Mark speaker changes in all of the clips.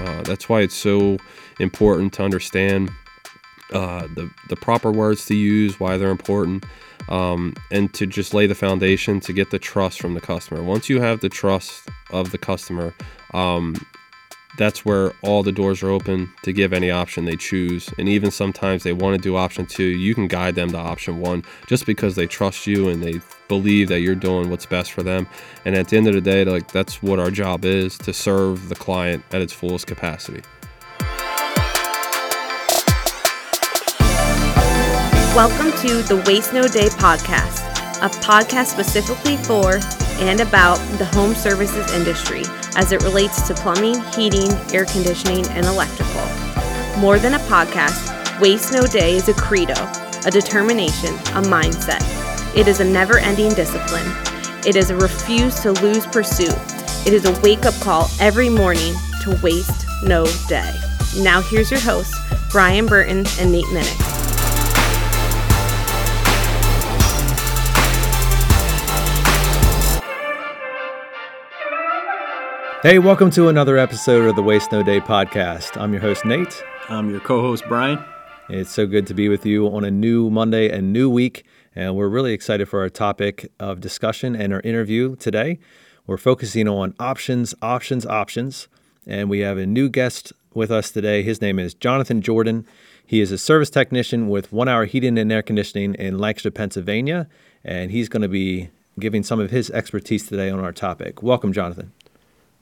Speaker 1: Uh, that's why it's so important to understand uh, the the proper words to use, why they're important, um, and to just lay the foundation to get the trust from the customer. Once you have the trust of the customer, um, that's where all the doors are open to give any option they choose. And even sometimes they want to do option two, you can guide them to option one just because they trust you and they believe that you're doing what's best for them. And at the end of the day, like that's what our job is to serve the client at its fullest capacity.
Speaker 2: Welcome to the Waste No Day podcast, a podcast specifically for and about the home services industry as it relates to plumbing, heating, air conditioning, and electrical. More than a podcast, Waste No Day is a credo, a determination, a mindset. It is a never ending discipline. It is a refuse to lose pursuit. It is a wake up call every morning to waste no day. Now, here's your hosts, Brian Burton and Nate Minnick.
Speaker 3: Hey, welcome to another episode of the Waste No Day podcast. I'm your host, Nate.
Speaker 4: I'm your co host, Brian.
Speaker 3: It's so good to be with you on a new Monday and new week. And we're really excited for our topic of discussion and our interview today. We're focusing on options, options, options. And we have a new guest with us today. His name is Jonathan Jordan. He is a service technician with One Hour Heating and Air Conditioning in Lancaster, Pennsylvania. And he's going to be giving some of his expertise today on our topic. Welcome, Jonathan.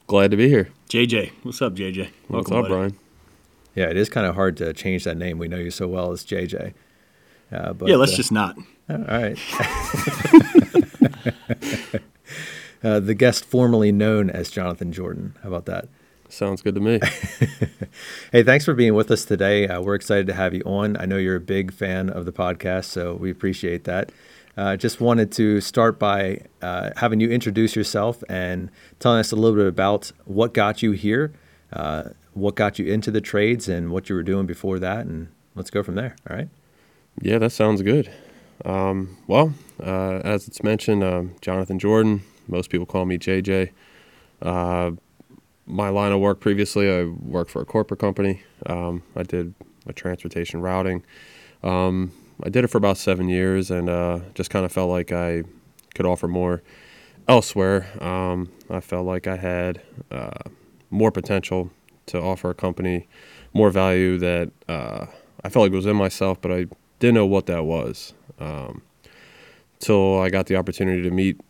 Speaker 1: Glad to be here.
Speaker 4: JJ, what's up, JJ?
Speaker 1: Welcome, what's up, buddy. Brian?
Speaker 3: Yeah, it is kind of hard to change that name. We know you so well as JJ.
Speaker 4: Uh, but, yeah, let's uh, just not.
Speaker 3: All right. uh, the guest formerly known as Jonathan Jordan. How about that?
Speaker 1: Sounds good to me.
Speaker 3: hey, thanks for being with us today. Uh, we're excited to have you on. I know you're a big fan of the podcast, so we appreciate that. Uh, just wanted to start by uh, having you introduce yourself and telling us a little bit about what got you here, uh, what got you into the trades, and what you were doing before that. And let's go from there. All right.
Speaker 1: Yeah, that sounds good. Um, well, uh, as it's mentioned, um, Jonathan Jordan. Most people call me JJ. Uh, my line of work previously, I worked for a corporate company. Um, I did a transportation routing. Um, I did it for about seven years and uh, just kind of felt like I could offer more elsewhere. Um, I felt like I had uh, more potential to offer a company more value that uh, I felt like was in myself, but I didn't know what that was. Um, I got the opportunity to meet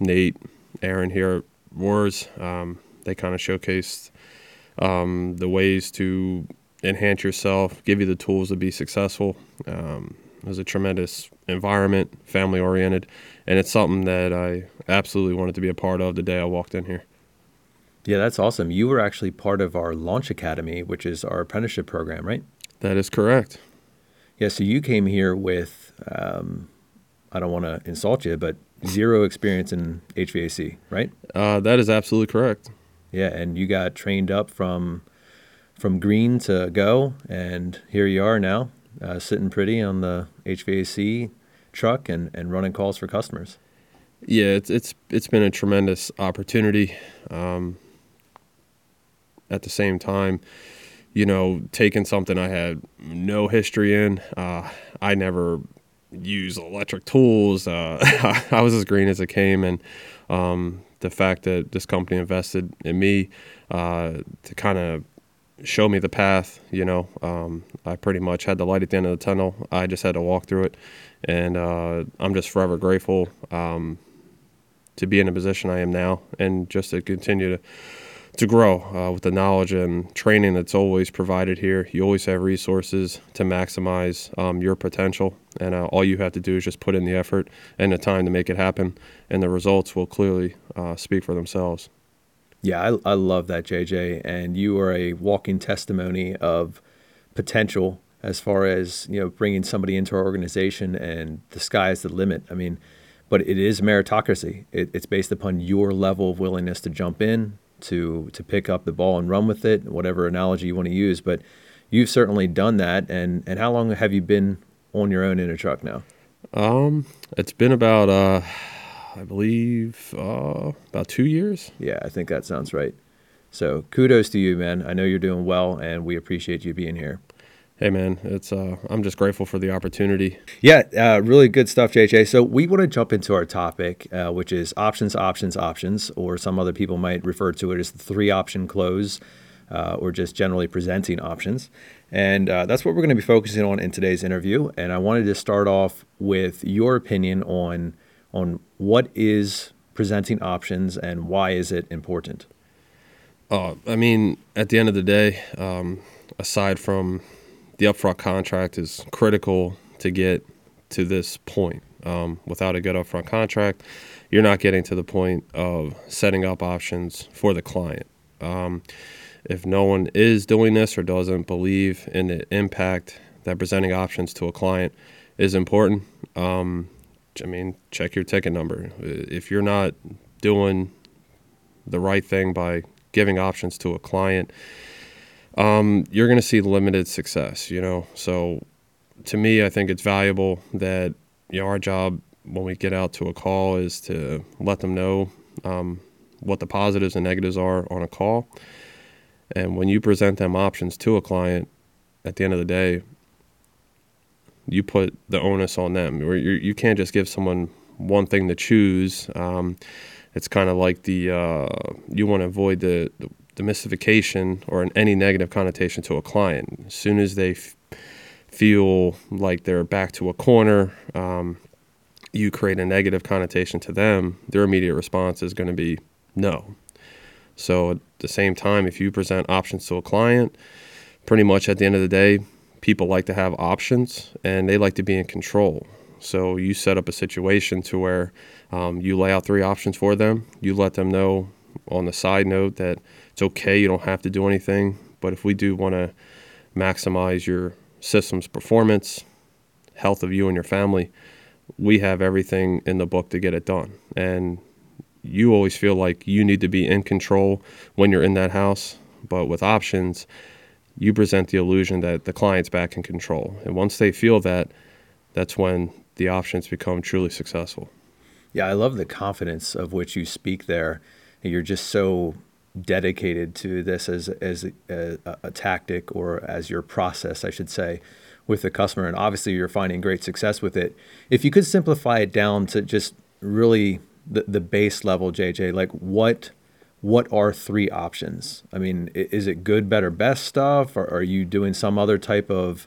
Speaker 1: Nate, Aaron here at Wars. Um, they kind of showcased um, the ways to enhance yourself, give you the tools to be successful. Um, it was a tremendous environment, family oriented, and it's something that I absolutely wanted to be a part of the day I walked in here.
Speaker 3: Yeah, that's awesome. You were actually part of our Launch Academy, which is our apprenticeship program, right?
Speaker 1: That is correct.
Speaker 3: Yeah, so you came here with, um, I don't want to insult you, but zero experience in HVAC, right?
Speaker 1: Uh, that is absolutely correct.
Speaker 3: Yeah, and you got trained up from from green to go, and here you are now uh, sitting pretty on the HVAC truck and, and running calls for customers.
Speaker 1: Yeah, it's it's it's been a tremendous opportunity. Um, at the same time, you know, taking something I had no history in, uh, I never used electric tools. Uh, I was as green as it came, and um, the fact that this company invested in me uh, to kind of show me the path. You know, um, I pretty much had the light at the end of the tunnel. I just had to walk through it, and uh, I'm just forever grateful um, to be in the position I am now, and just to continue to to grow uh, with the knowledge and training that's always provided here. You always have resources to maximize um, your potential, and uh, all you have to do is just put in the effort and the time to make it happen, and the results will clearly uh, speak for themselves.
Speaker 3: Yeah, I, I love that, JJ. And you are a walking testimony of potential as far as you know bringing somebody into our organization, and the sky is the limit. I mean, but it is meritocracy. It, it's based upon your level of willingness to jump in, to to pick up the ball and run with it, whatever analogy you want to use. But you've certainly done that. And and how long have you been on your own in a truck now?
Speaker 1: Um, it's been about uh I believe, uh, about two years.
Speaker 3: Yeah, I think that sounds right. So kudos to you, man. I know you're doing well, and we appreciate you being here.
Speaker 1: Hey man, it's uh, I'm just grateful for the opportunity.
Speaker 3: Yeah, uh, really good stuff, JJ. So we want to jump into our topic, uh, which is options, options, options, or some other people might refer to it as the three option close, uh, or just generally presenting options. And uh, that's what we're going to be focusing on in today's interview. And I wanted to start off with your opinion on on what is presenting options and why is it important.
Speaker 1: Uh, I mean, at the end of the day, um, aside from the upfront contract is critical to get to this point. Um, without a good upfront contract, you're not getting to the point of setting up options for the client. Um, if no one is doing this or doesn't believe in the impact that presenting options to a client is important, um, I mean, check your ticket number. If you're not doing the right thing by giving options to a client, um, you're going to see limited success, you know. So to me, I think it's valuable that you know, our job when we get out to a call is to let them know um, what the positives and negatives are on a call. And when you present them options to a client, at the end of the day, you put the onus on them. Or you, you can't just give someone one thing to choose. Um, it's kind of like the uh, you want to avoid the, the, the mystification or any negative connotation to a client. As soon as they f- feel like they're back to a corner, um, you create a negative connotation to them. Their immediate response is going to be no. So at the same time, if you present options to a client, pretty much at the end of the day, people like to have options and they like to be in control. So you set up a situation to where um, you lay out three options for them. You let them know on the side note that it's okay, you don't have to do anything. But if we do want to maximize your system's performance, health of you and your family, we have everything in the book to get it done. And you always feel like you need to be in control when you're in that house. But with options, you present the illusion that the client's back in control. And once they feel that, that's when the options become truly successful.
Speaker 3: Yeah, I love the confidence of which you speak there. You're just so dedicated to this as as a, a, a, tactic or as your process, I should say, with the customer. And obviously, you're finding great success with it. If you could simplify it down to just really the, the base level, JJ, like what what are three options? I mean, is it good, better, best stuff, or are you doing some other type of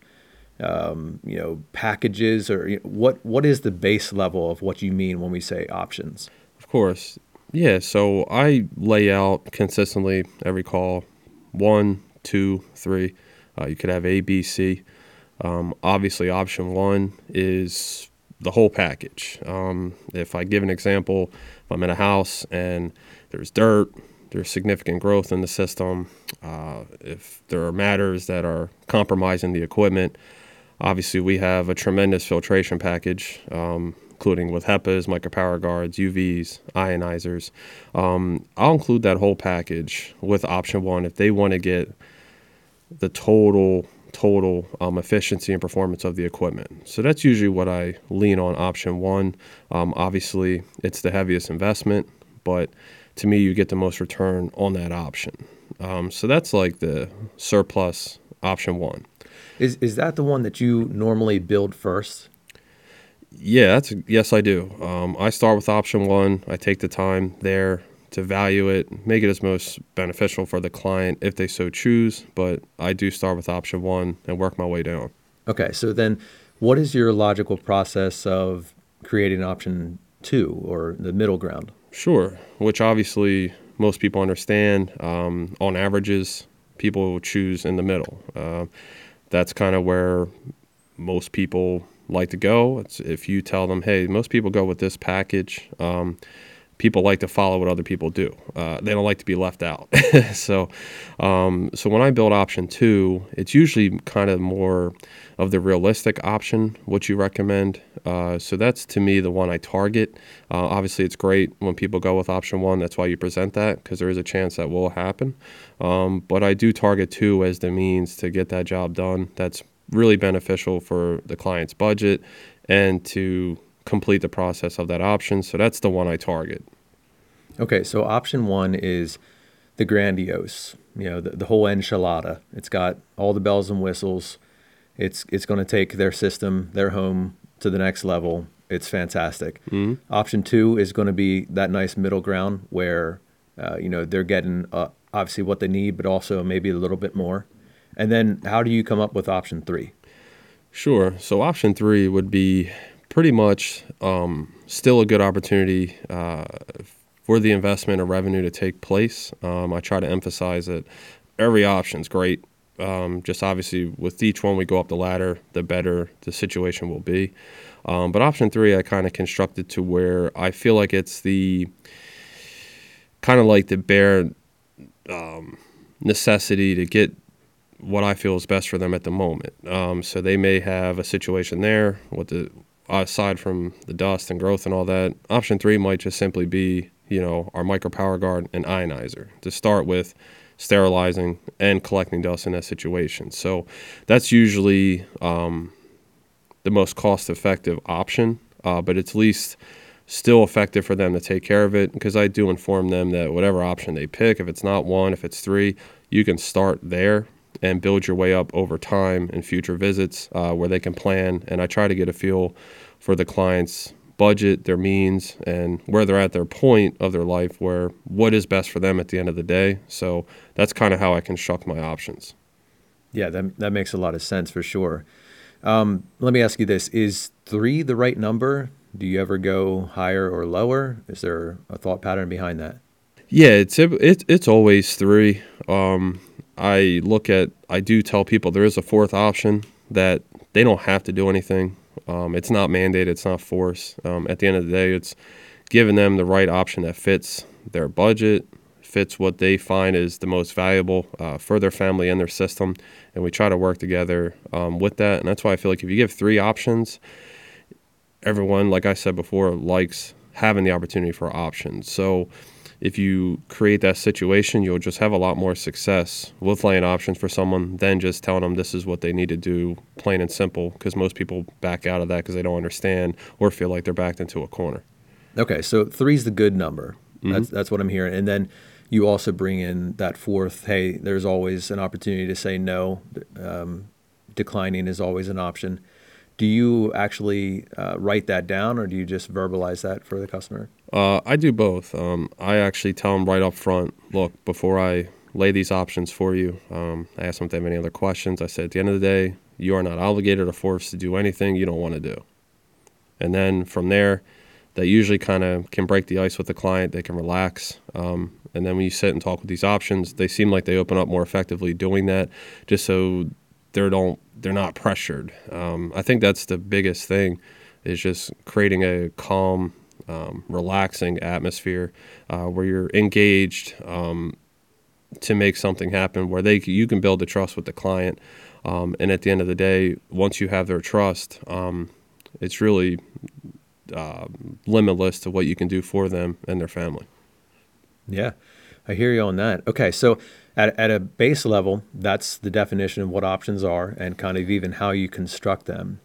Speaker 3: um, you know packages, or you know, what what is the base level of what you mean when we say options?
Speaker 1: Of course, yeah. So I lay out consistently every call one, two, three. Uh, you could have A, B, C. Um, obviously, option one is the whole package. Um, if I give an example, if I'm in a house and there's dirt, there's significant growth in the system. Uh, if there are matters that are compromising the equipment, obviously we have a tremendous filtration package, um, including with HEPAs, micropower guards, UVs, ionizers. Um, I'll include that whole package with option one if they want to get the total total um, efficiency and performance of the equipment. So that's usually what I lean on option one. Um, obviously, it's the heaviest investment, but to me, you get the most return on that option. Um, so that's like the surplus option one.
Speaker 3: Is is that the one that you normally build first?
Speaker 1: Yeah, that's yes, I do. Um, I start with option one. I take the time there to value it, make it as most beneficial for the client if they so choose. But I do start with option one and work my way down.
Speaker 3: Okay, so then what is your logical process of creating option two or the middle ground?
Speaker 1: Sure, which obviously most people understand. Um, on averages, people choose in the middle. Uh, that's kind of where most people like to go. It's if you tell them, hey, most people go with this package. Um, people like to follow what other people do. Uh, they don't like to be left out. so, um, so when I build option two, it's usually kind of more of the realistic option, what you recommend. Uh, so that's to me the one I target. Uh, obviously, it's great when people go with option one. That's why you present that because there is a chance that will happen. Um, but I do target two as the means to get that job done. That's really beneficial for the client's budget and to complete the process of that option. So that's the one I target.
Speaker 3: Okay, so option one is the grandiose, you know, the, the whole enchilada. It's got all the bells and whistles. It's it's going to take their system, their home to the next level. It's fantastic. Mm-hmm. Option two is going to be that nice middle ground where uh, you know they're getting uh, obviously what they need, but also maybe a little bit more. And then how do you come up with option three?
Speaker 1: Sure. So option three would be pretty much um, still a good opportunity uh, for the investment or revenue to take place. Um, I try to emphasize that every option is great. Um, just obviously, with each one we go up the ladder, the better the situation will be. Um, but option three, I kind of constructed to where I feel like it's the kind of like the bare um, necessity to get what I feel is best for them at the moment. Um, so they may have a situation there with the aside from the dust and growth and all that. Option three might just simply be you know our micro power guard and ionizer to start with sterilizing and collecting dust in that situation. So that's usually um, the most cost effective option, uh, but it's least still effective for them to take care of it because I do inform them that whatever option they pick, if it's not one, if it's three, you can start there and build your way up over time in future visits uh, where they can plan. And I try to get a feel for the client's budget, their means, and where they're at their point of their life where what is best for them at the end of the day. So that's kind of how I construct my options.
Speaker 3: Yeah, that, that makes a lot of sense for sure. Um, let me ask you this Is three the right number? Do you ever go higher or lower? Is there a thought pattern behind that?
Speaker 1: Yeah, it's it, it's always three. Um, I look at I do tell people there is a fourth option that they don't have to do anything. Um, it's not mandated. It's not forced. Um, at the end of the day, it's giving them the right option that fits their budget, fits what they find is the most valuable uh, for their family and their system, and we try to work together um, with that. And that's why I feel like if you give three options, everyone, like I said before, likes having the opportunity for options. So if you create that situation, you'll just have a lot more success with laying options for someone than just telling them this is what they need to do, plain and simple. Because most people back out of that because they don't understand or feel like they're backed into a corner.
Speaker 3: Okay, so three's the good number. Mm-hmm. That's that's what I'm hearing, and then you also bring in that fourth. Hey, there's always an opportunity to say no. Um, declining is always an option. Do you actually uh, write that down, or do you just verbalize that for the customer?
Speaker 1: Uh, I do both. Um, I actually tell them right up front. Look, before I lay these options for you, um, I ask them if they have any other questions. I said, at the end of the day, you are not obligated or forced to do anything you don't want to do. And then from there, that usually kind of can break the ice with the client. They can relax. Um, and then when you sit and talk with these options, they seem like they open up more effectively doing that, just so they don't they're not pressured. Um, I think that's the biggest thing, is just creating a calm, um, relaxing atmosphere uh, where you're engaged um, to make something happen, where they you can build the trust with the client, um, and at the end of the day, once you have their trust, um, it's really uh, limitless to what you can do for them and their family.
Speaker 3: Yeah, I hear you on that. Okay, so at, at a base level, that's the definition of what options are and kind of even how you construct them.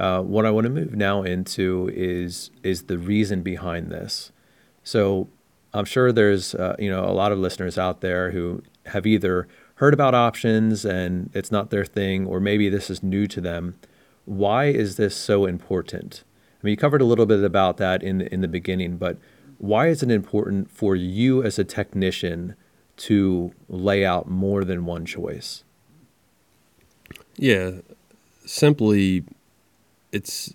Speaker 3: Uh, what I want to move now into is is the reason behind this. So I'm sure there's uh, you know a lot of listeners out there who have either heard about options and it's not their thing, or maybe this is new to them. Why is this so important? I mean, you covered a little bit about that in in the beginning, but why is it important for you as a technician to lay out more than one choice?
Speaker 1: Yeah, simply, it's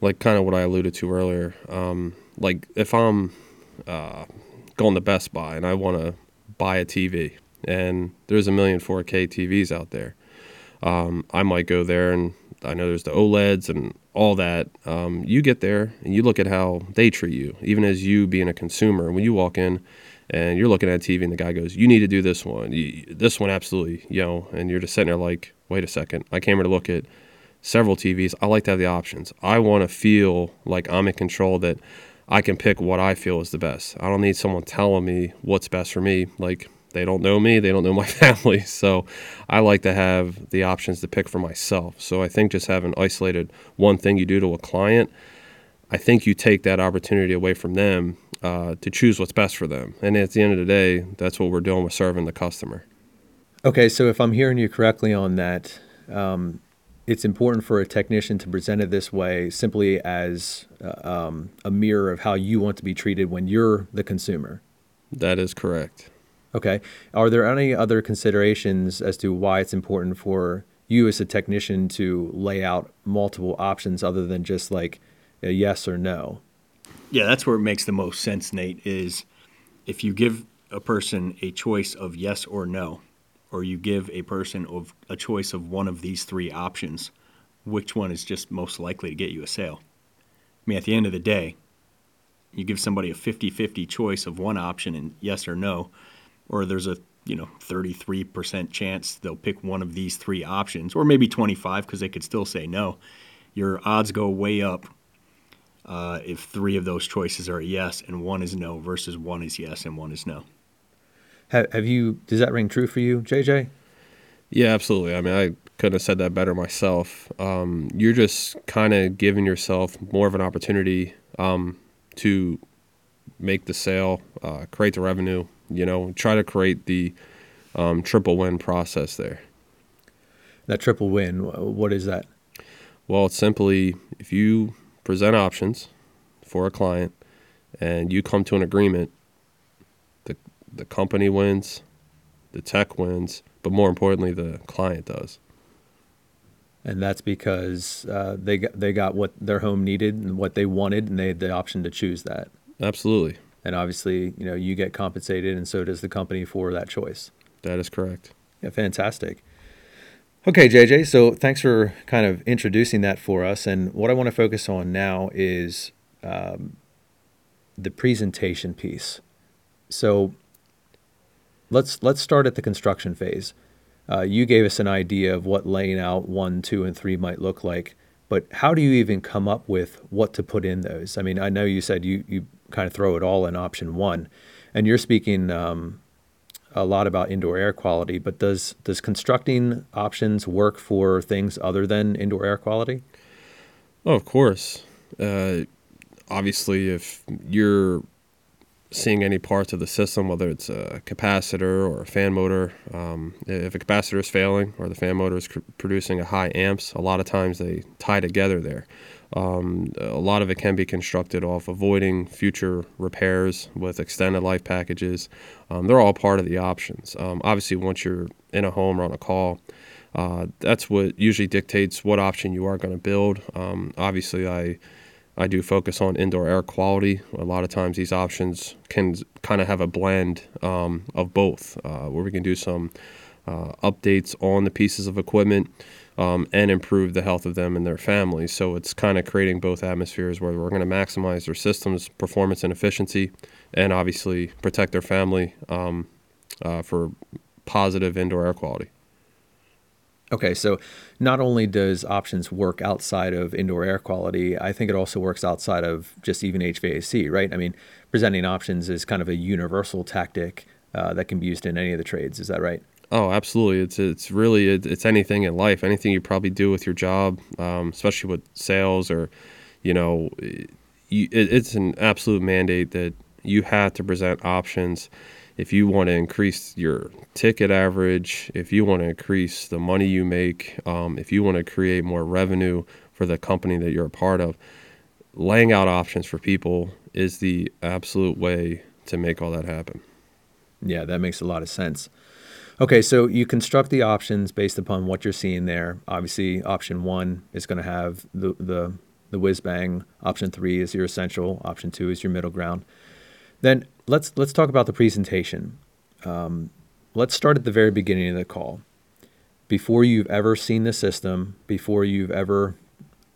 Speaker 1: like kind of what I alluded to earlier. Um, like if I'm uh, going to Best Buy and I want to buy a TV, and there's a million 4K TVs out there, um, I might go there and I know there's the OLEDs and all that. Um, you get there and you look at how they treat you, even as you being a consumer. When you walk in, and you're looking at a TV and the guy goes, "You need to do this one. You, this one absolutely, you know." And you're just sitting there like, "Wait a second. I came here to look at several TVs. I like to have the options. I want to feel like I'm in control that I can pick what I feel is the best. I don't need someone telling me what's best for me. Like they don't know me, they don't know my family. So I like to have the options to pick for myself. So I think just having isolated one thing you do to a client, I think you take that opportunity away from them uh, to choose what's best for them. And at the end of the day, that's what we're doing with serving the customer.
Speaker 3: Okay, so if I'm hearing you correctly on that, um, it's important for a technician to present it this way simply as uh, um, a mirror of how you want to be treated when you're the consumer.
Speaker 1: That is correct.
Speaker 3: Okay. Are there any other considerations as to why it's important for you as a technician to lay out multiple options other than just like a yes or no?
Speaker 4: Yeah, that's where it makes the most sense, Nate, is if you give a person a choice of yes or no, or you give a person of a choice of one of these three options, which one is just most likely to get you a sale? I mean, at the end of the day, you give somebody a 50-50 choice of one option and yes or no, or there's a you know 33% chance they'll pick one of these three options, or maybe 25 because they could still say no. Your odds go way up uh, if three of those choices are yes and one is no versus one is yes and one is no.
Speaker 3: Have, have you? Does that ring true for you, JJ?
Speaker 1: Yeah, absolutely. I mean, I couldn't have said that better myself. Um, you're just kind of giving yourself more of an opportunity um, to make the sale, uh, create the revenue. You know, try to create the um, triple win process there.
Speaker 3: That triple win, what is that?
Speaker 1: Well, it's simply if you present options for a client and you come to an agreement the company wins, the tech wins, but more importantly, the client does.
Speaker 3: And that's because uh, they got, they got what their home needed and what they wanted, and they had the option to choose that.
Speaker 1: Absolutely.
Speaker 3: And obviously, you know, you get compensated, and so does the company for that choice.
Speaker 1: That is correct.
Speaker 3: Yeah, fantastic. Okay, JJ. So thanks for kind of introducing that for us. And what I want to focus on now is um, the presentation piece. So let's let's start at the construction phase. Uh, you gave us an idea of what laying out one, two, and three might look like, but how do you even come up with what to put in those? I mean, I know you said you you kind of throw it all in option one, and you're speaking um, a lot about indoor air quality, but does does constructing options work for things other than indoor air quality?
Speaker 1: Oh, of course. Uh, obviously, if you're seeing any parts of the system, whether it's a capacitor or a fan motor. Um, if a capacitor is failing or the fan motor is cr- producing a high amps, a lot of times they tie together there. Um, a lot of it can be constructed off avoiding future repairs with extended life packages. Um, they're all part of the options. Um, obviously, once you're in a home or on a call, uh, that's what usually dictates what option you are going to build. Um, obviously, I I do focus on indoor air quality. A lot of times, these options can kind of have a blend um, of both, uh, where we can do some uh, updates on the pieces of equipment um, and improve the health of them and their families. So it's kind of creating both atmospheres where we're going to maximize their system's performance and efficiency, and obviously protect their family um, uh, for positive indoor air quality.
Speaker 3: Okay, so not only does options work outside of indoor air quality, I think it also works outside of just even HVAC, right? I mean, presenting options is kind of a universal tactic uh, that can be used in any of the trades. Is that right?
Speaker 1: Oh, absolutely. It's it's really it's anything in life, anything you probably do with your job, um, especially with sales or, you know, it, it's an absolute mandate that you have to present options if you want to increase your ticket average, if you want to increase the money you make, um, if you want to create more revenue for the company that you're a part of, laying out options for people is the absolute way to make all that happen.
Speaker 3: Yeah, that makes a lot of sense. Okay, so you construct the options based upon what you're seeing there. Obviously, option one is going to have the the the whiz bang. Option three is your essential. Option two is your middle ground. Then let's let's talk about the presentation. Um, let's start at the very beginning of the call. Before you've ever seen the system, before you've ever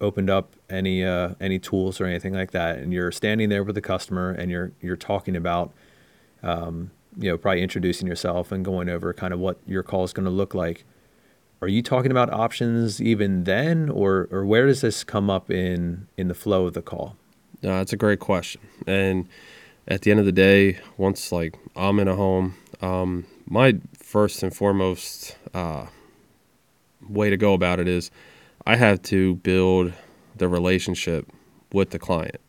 Speaker 3: opened up any uh, any tools or anything like that, and you're standing there with the customer and you're you're talking about, um, you know, probably introducing yourself and going over kind of what your call is going to look like. Are you talking about options even then, or or where does this come up in in the flow of the call?
Speaker 1: Uh, that's a great question, and at the end of the day, once like I'm in a home, um, my first and foremost uh, way to go about it is I have to build the relationship with the client.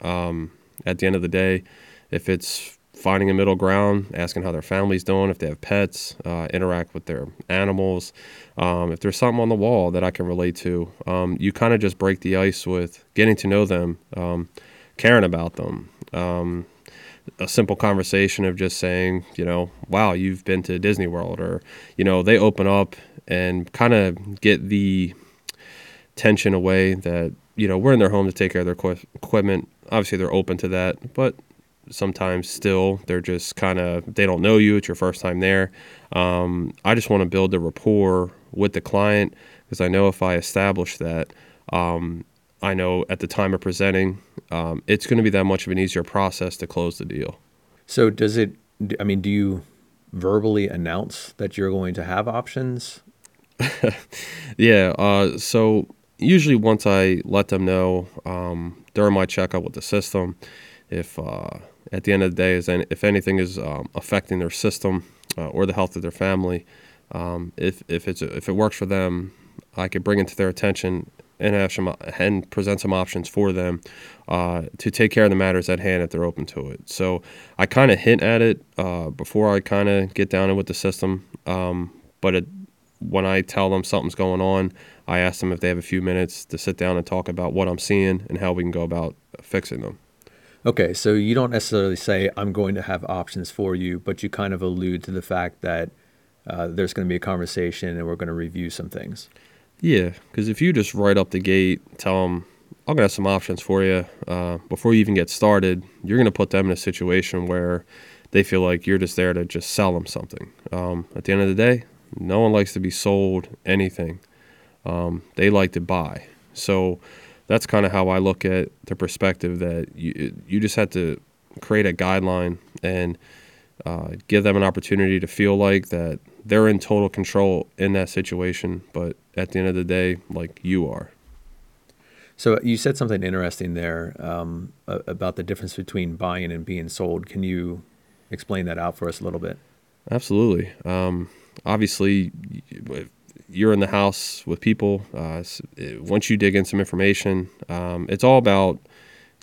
Speaker 1: Um, at the end of the day, if it's finding a middle ground, asking how their family's doing, if they have pets, uh, interact with their animals. Um, if there's something on the wall that I can relate to, um, you kind of just break the ice with getting to know them, um, caring about them. Um, a simple conversation of just saying, you know, wow, you've been to Disney World, or, you know, they open up and kind of get the tension away that, you know, we're in their home to take care of their equipment. Obviously, they're open to that, but sometimes still they're just kind of they don't know you it's your first time there um, i just want to build a rapport with the client because i know if i establish that um, i know at the time of presenting um, it's going to be that much of an easier process to close the deal.
Speaker 3: So does it i mean do you verbally announce that you're going to have options?
Speaker 1: Yeah uh, so usually once i let them know um, during my checkup with the system if uh, at the end of the day, is if anything is um, affecting their system uh, or the health of their family, um, if if it's if it works for them, I could bring it to their attention and have some and present some options for them uh, to take care of the matters at hand if they're open to it. So I kind of hint at it uh, before I kind of get down with the system, um, but it, when I tell them something's going on, I ask them if they have a few minutes to sit down and talk about what I'm seeing and how we can go about fixing them.
Speaker 3: Okay, so you don't necessarily say, I'm going to have options for you, but you kind of allude to the fact that uh, there's going to be a conversation and we're going to review some things.
Speaker 1: Yeah, because if you just right up the gate tell them, I'm going to have some options for you uh, before you even get started, you're going to put them in a situation where they feel like you're just there to just sell them something. Um, at the end of the day, no one likes to be sold anything, um, they like to buy. So, that's kind of how I look at the perspective that you you just have to create a guideline and uh, give them an opportunity to feel like that they're in total control in that situation. But at the end of the day, like you are.
Speaker 3: So you said something interesting there um, about the difference between buying and being sold. Can you explain that out for us a little bit?
Speaker 1: Absolutely. Um, obviously, you're in the house with people. Uh, once you dig in some information, um, it's all about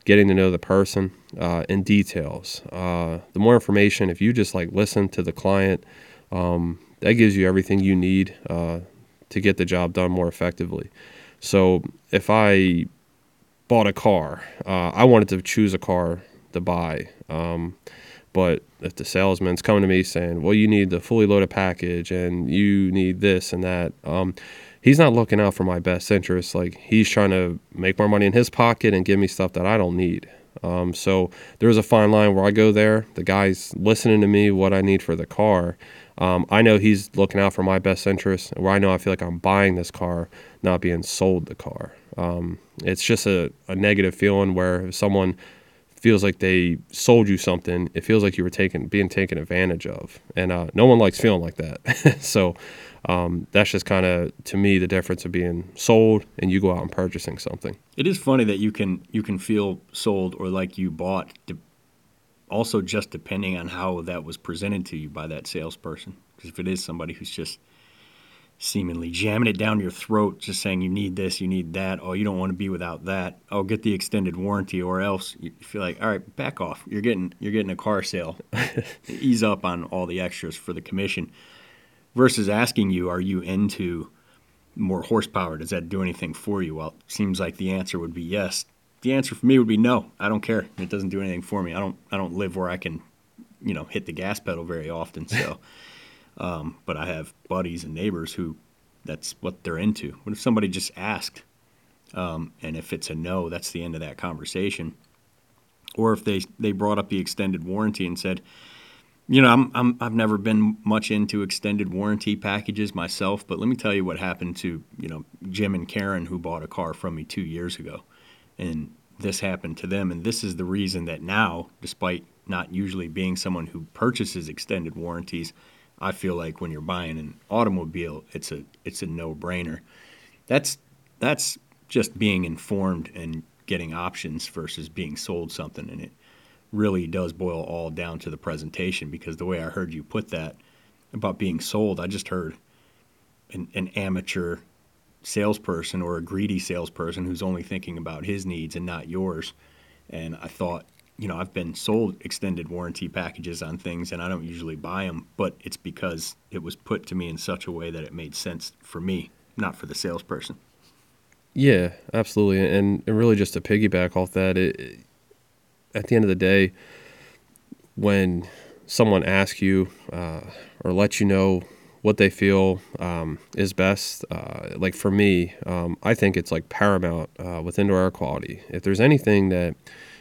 Speaker 1: getting to know the person uh, in details. Uh, the more information, if you just like listen to the client, um, that gives you everything you need uh, to get the job done more effectively. So if I bought a car, uh, I wanted to choose a car to buy. Um, but if the salesman's coming to me saying, "Well, you need the fully loaded package and you need this and that," um, he's not looking out for my best interest. Like he's trying to make more money in his pocket and give me stuff that I don't need. Um, so there's a fine line where I go there. The guy's listening to me what I need for the car. Um, I know he's looking out for my best interest. Where I know I feel like I'm buying this car, not being sold the car. Um, it's just a, a negative feeling where if someone feels like they sold you something. It feels like you were taken being taken advantage of, and uh, no one likes feeling like that. so um, that's just kind of to me the difference of being sold and you go out and purchasing something.
Speaker 4: It is funny that you can you can feel sold or like you bought, also just depending on how that was presented to you by that salesperson. Because if it is somebody who's just seemingly jamming it down your throat, just saying you need this, you need that. Oh, you don't want to be without that. Oh, get the extended warranty, or else you feel like, all right, back off. You're getting you're getting a car sale. Ease up on all the extras for the commission. Versus asking you, are you into more horsepower? Does that do anything for you? Well, it seems like the answer would be yes. The answer for me would be no. I don't care. It doesn't do anything for me. I don't I don't live where I can, you know, hit the gas pedal very often. So. Um, but I have buddies and neighbors who that's what they're into. What if somebody just asked? Um, and if it's a no, that's the end of that conversation. Or if they they brought up the extended warranty and said, you know, I'm, I'm I've never been much into extended warranty packages myself, but let me tell you what happened to you know Jim and Karen who bought a car from me two years ago, and this happened to them, and this is the reason that now, despite not usually being someone who purchases extended warranties, I feel like when you're buying an automobile, it's a it's a no-brainer. That's that's just being informed and getting options versus being sold something and it really does boil all down to the presentation because the way I heard you put that about being sold, I just heard an, an amateur salesperson or a greedy salesperson who's only thinking about his needs and not yours. And I thought you know, I've been sold extended warranty packages on things and I don't usually buy them, but it's because it was put to me in such a way that it made sense for me, not for the salesperson.
Speaker 1: Yeah, absolutely. And, and really just to piggyback off that, it, at the end of the day, when someone asks you uh, or lets you know what they feel um, is best, uh, like for me, um, I think it's like paramount uh, with indoor air quality. If there's anything that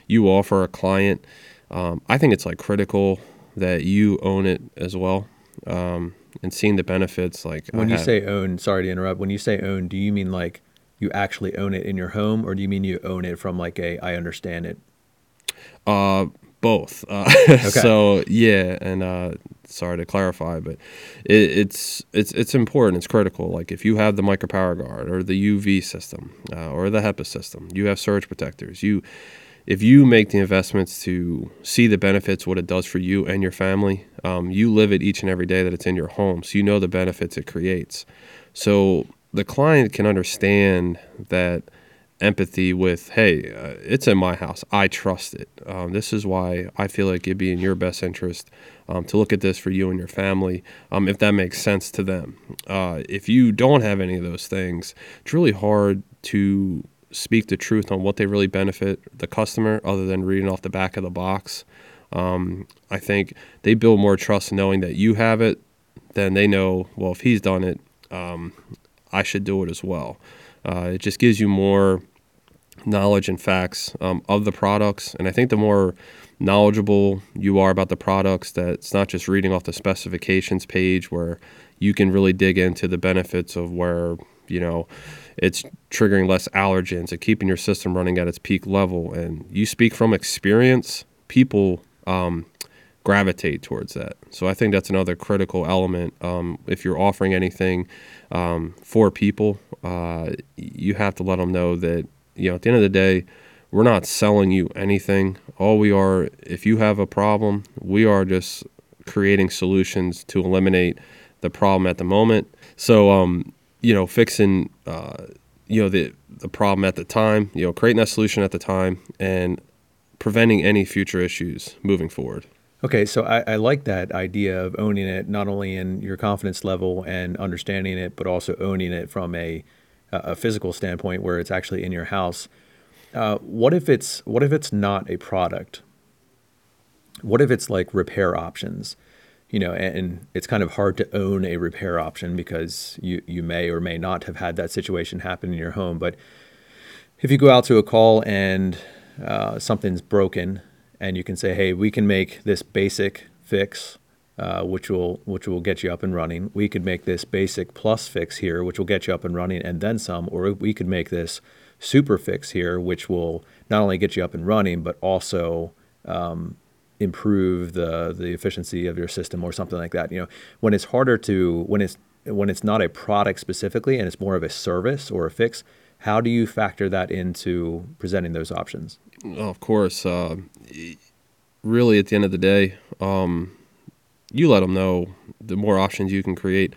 Speaker 1: you offer a client, um, I think it's like critical that you own it as well. Um, and seeing the benefits, like
Speaker 3: when I you say own, sorry to interrupt. When you say own, do you mean like you actually own it in your home, or do you mean you own it from like a I understand it?
Speaker 1: Uh, both. Uh, okay. So yeah, and uh, sorry to clarify, but it, it's it's it's important. It's critical. Like if you have the micro power guard or the UV system uh, or the HEPA system, you have surge protectors. You if you make the investments to see the benefits, what it does for you and your family, um, you live it each and every day that it's in your home. So you know the benefits it creates. So the client can understand that empathy with, hey, uh, it's in my house. I trust it. Um, this is why I feel like it'd be in your best interest um, to look at this for you and your family, um, if that makes sense to them. Uh, if you don't have any of those things, it's really hard to speak the truth on what they really benefit the customer other than reading off the back of the box. Um, I think they build more trust knowing that you have it than they know, well, if he's done it, um, I should do it as well. Uh, it just gives you more knowledge and facts um, of the products. And I think the more knowledgeable you are about the products, that it's not just reading off the specifications page where you can really dig into the benefits of where, you know, it's triggering less allergens and keeping your system running at its peak level. And you speak from experience, people um, gravitate towards that. So I think that's another critical element. Um, if you're offering anything um, for people, uh, you have to let them know that, you know, at the end of the day, we're not selling you anything. All we are, if you have a problem, we are just creating solutions to eliminate the problem at the moment. So, um, you know, fixing, uh, you know, the the problem at the time, you know, creating that solution at the time, and preventing any future issues moving forward.
Speaker 3: Okay, so I, I, like that idea of owning it, not only in your confidence level and understanding it, but also owning it from a a physical standpoint, where it's actually in your house. Uh, what if it's what if it's not a product? What if it's like repair options? you know, and it's kind of hard to own a repair option because you, you may or may not have had that situation happen in your home. But if you go out to a call and uh, something's broken, and you can say, "Hey, we can make this basic fix, uh, which will which will get you up and running. We could make this basic plus fix here, which will get you up and running, and then some. Or we could make this super fix here, which will not only get you up and running, but also um, improve the the efficiency of your system or something like that. You know, when it's harder to when it's when it's not a product specifically and it's more of a service or a fix, how do you factor that into presenting those options?
Speaker 1: Of course, uh, really at the end of the day, um, you let them know the more options you can create.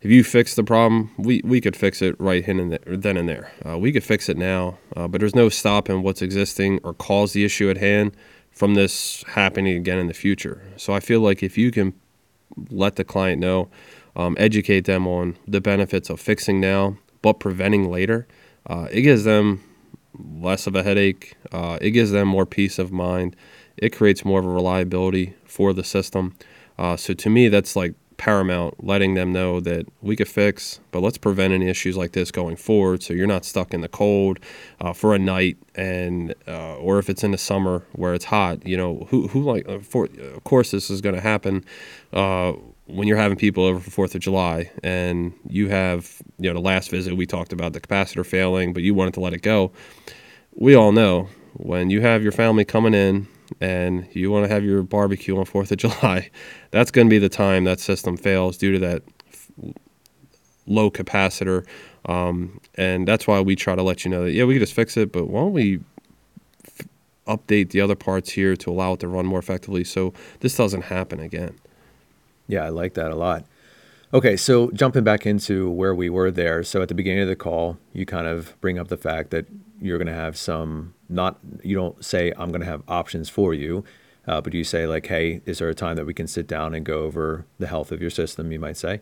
Speaker 1: If you fix the problem, we, we could fix it right and then and there. Uh, we could fix it now, uh, but there's no stopping what's existing or cause the issue at hand from this happening again in the future. So I feel like if you can let the client know, um, educate them on the benefits of fixing now but preventing later, uh, it gives them less of a headache. Uh, it gives them more peace of mind. It creates more of a reliability for the system. Uh, so to me, that's like paramount, letting them know that we could fix, but let's prevent any issues like this going forward. So you're not stuck in the cold uh, for a night, and uh, or if it's in the summer where it's hot, you know, who who like uh, for of course this is going to happen uh, when you're having people over for Fourth of July, and you have you know the last visit we talked about the capacitor failing, but you wanted to let it go. We all know when you have your family coming in and you want to have your barbecue on 4th of July, that's going to be the time that system fails due to that f- low capacitor. Um, and that's why we try to let you know that, yeah, we can just fix it, but why don't we f- update the other parts here to allow it to run more effectively so this doesn't happen again?
Speaker 3: Yeah, I like that a lot. Okay, so jumping back into where we were there. So at the beginning of the call, you kind of bring up the fact that you're going to have some not you don't say I'm going to have options for you, uh, but you say like, hey, is there a time that we can sit down and go over the health of your system? You might say.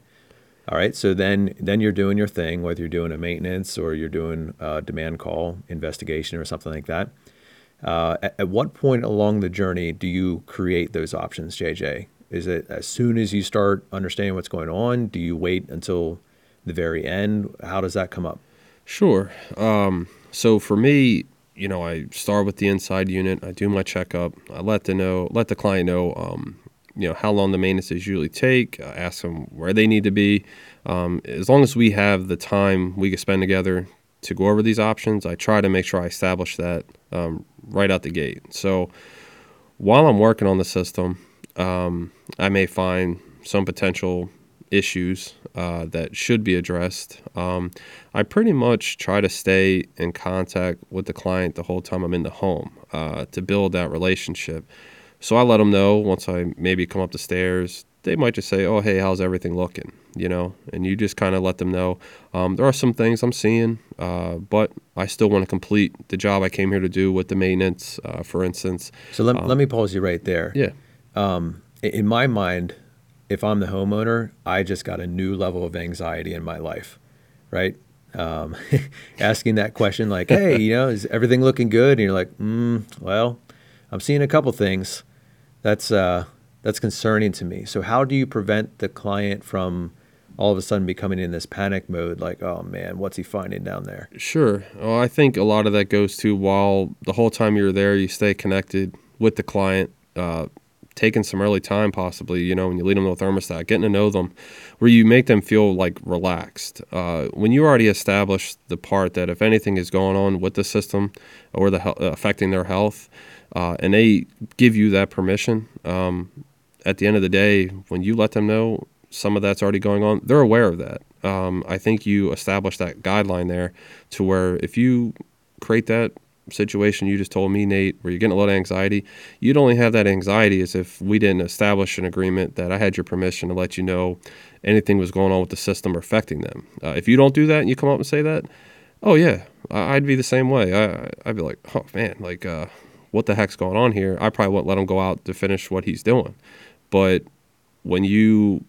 Speaker 3: All right, so then then you're doing your thing, whether you're doing a maintenance or you're doing a demand call investigation or something like that. Uh, at, at what point along the journey do you create those options, JJ? Is it as soon as you start understanding what's going on? Do you wait until the very end? How does that come up?
Speaker 1: Sure. Um, so for me, you know, I start with the inside unit. I do my checkup. I let the know, let the client know, um, you know, how long the maintenances usually take. I ask them where they need to be. Um, as long as we have the time we can spend together to go over these options, I try to make sure I establish that um, right out the gate. So while I'm working on the system, um, I may find some potential issues uh, that should be addressed. Um, I pretty much try to stay in contact with the client the whole time I'm in the home uh, to build that relationship. So I let them know once I maybe come up the stairs. They might just say, "Oh, hey, how's everything looking?" You know, and you just kind of let them know um, there are some things I'm seeing, uh, but I still want to complete the job I came here to do with the maintenance, uh, for instance.
Speaker 3: So let, um, let me pause you right there.
Speaker 1: Yeah.
Speaker 3: Um, in my mind, if I'm the homeowner, I just got a new level of anxiety in my life, right? Um, asking that question, like, hey, you know, is everything looking good? And you're like, mm, well, I'm seeing a couple things. That's uh, that's concerning to me. So how do you prevent the client from all of a sudden becoming in this panic mode like oh man what's he finding down there
Speaker 1: sure well i think a lot of that goes to while the whole time you're there you stay connected with the client uh, taking some early time possibly you know when you lead them to a thermostat getting to know them where you make them feel like relaxed. Uh, when you already establish the part that if anything is going on with the system or the affecting their health uh, and they give you that permission um, at the end of the day when you let them know some of that's already going on they're aware of that. Um, i think you establish that guideline there to where if you create that situation you just told me, Nate, where you're getting a lot of anxiety, you'd only have that anxiety as if we didn't establish an agreement that I had your permission to let you know anything was going on with the system or affecting them. Uh, if you don't do that and you come up and say that, oh yeah, I'd be the same way. I, I'd be like, oh man, like uh, what the heck's going on here? I probably won't let him go out to finish what he's doing. But when you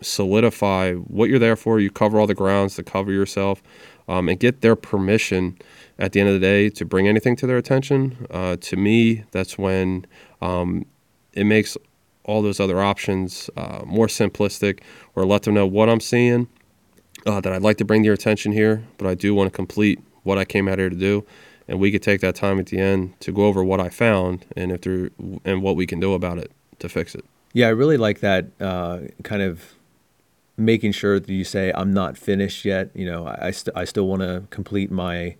Speaker 1: solidify what you're there for, you cover all the grounds to cover yourself, um, and get their permission at the end of the day to bring anything to their attention, uh, to me, that's when um, it makes all those other options uh, more simplistic or let them know what I'm seeing, uh, that I'd like to bring to your attention here, but I do want to complete what I came out here to do. And we could take that time at the end to go over what I found and if there and what we can do about it to fix it.
Speaker 3: Yeah, I really like that uh, kind of making sure that you say I'm not finished yet. You know, I, I, st- I still want to complete my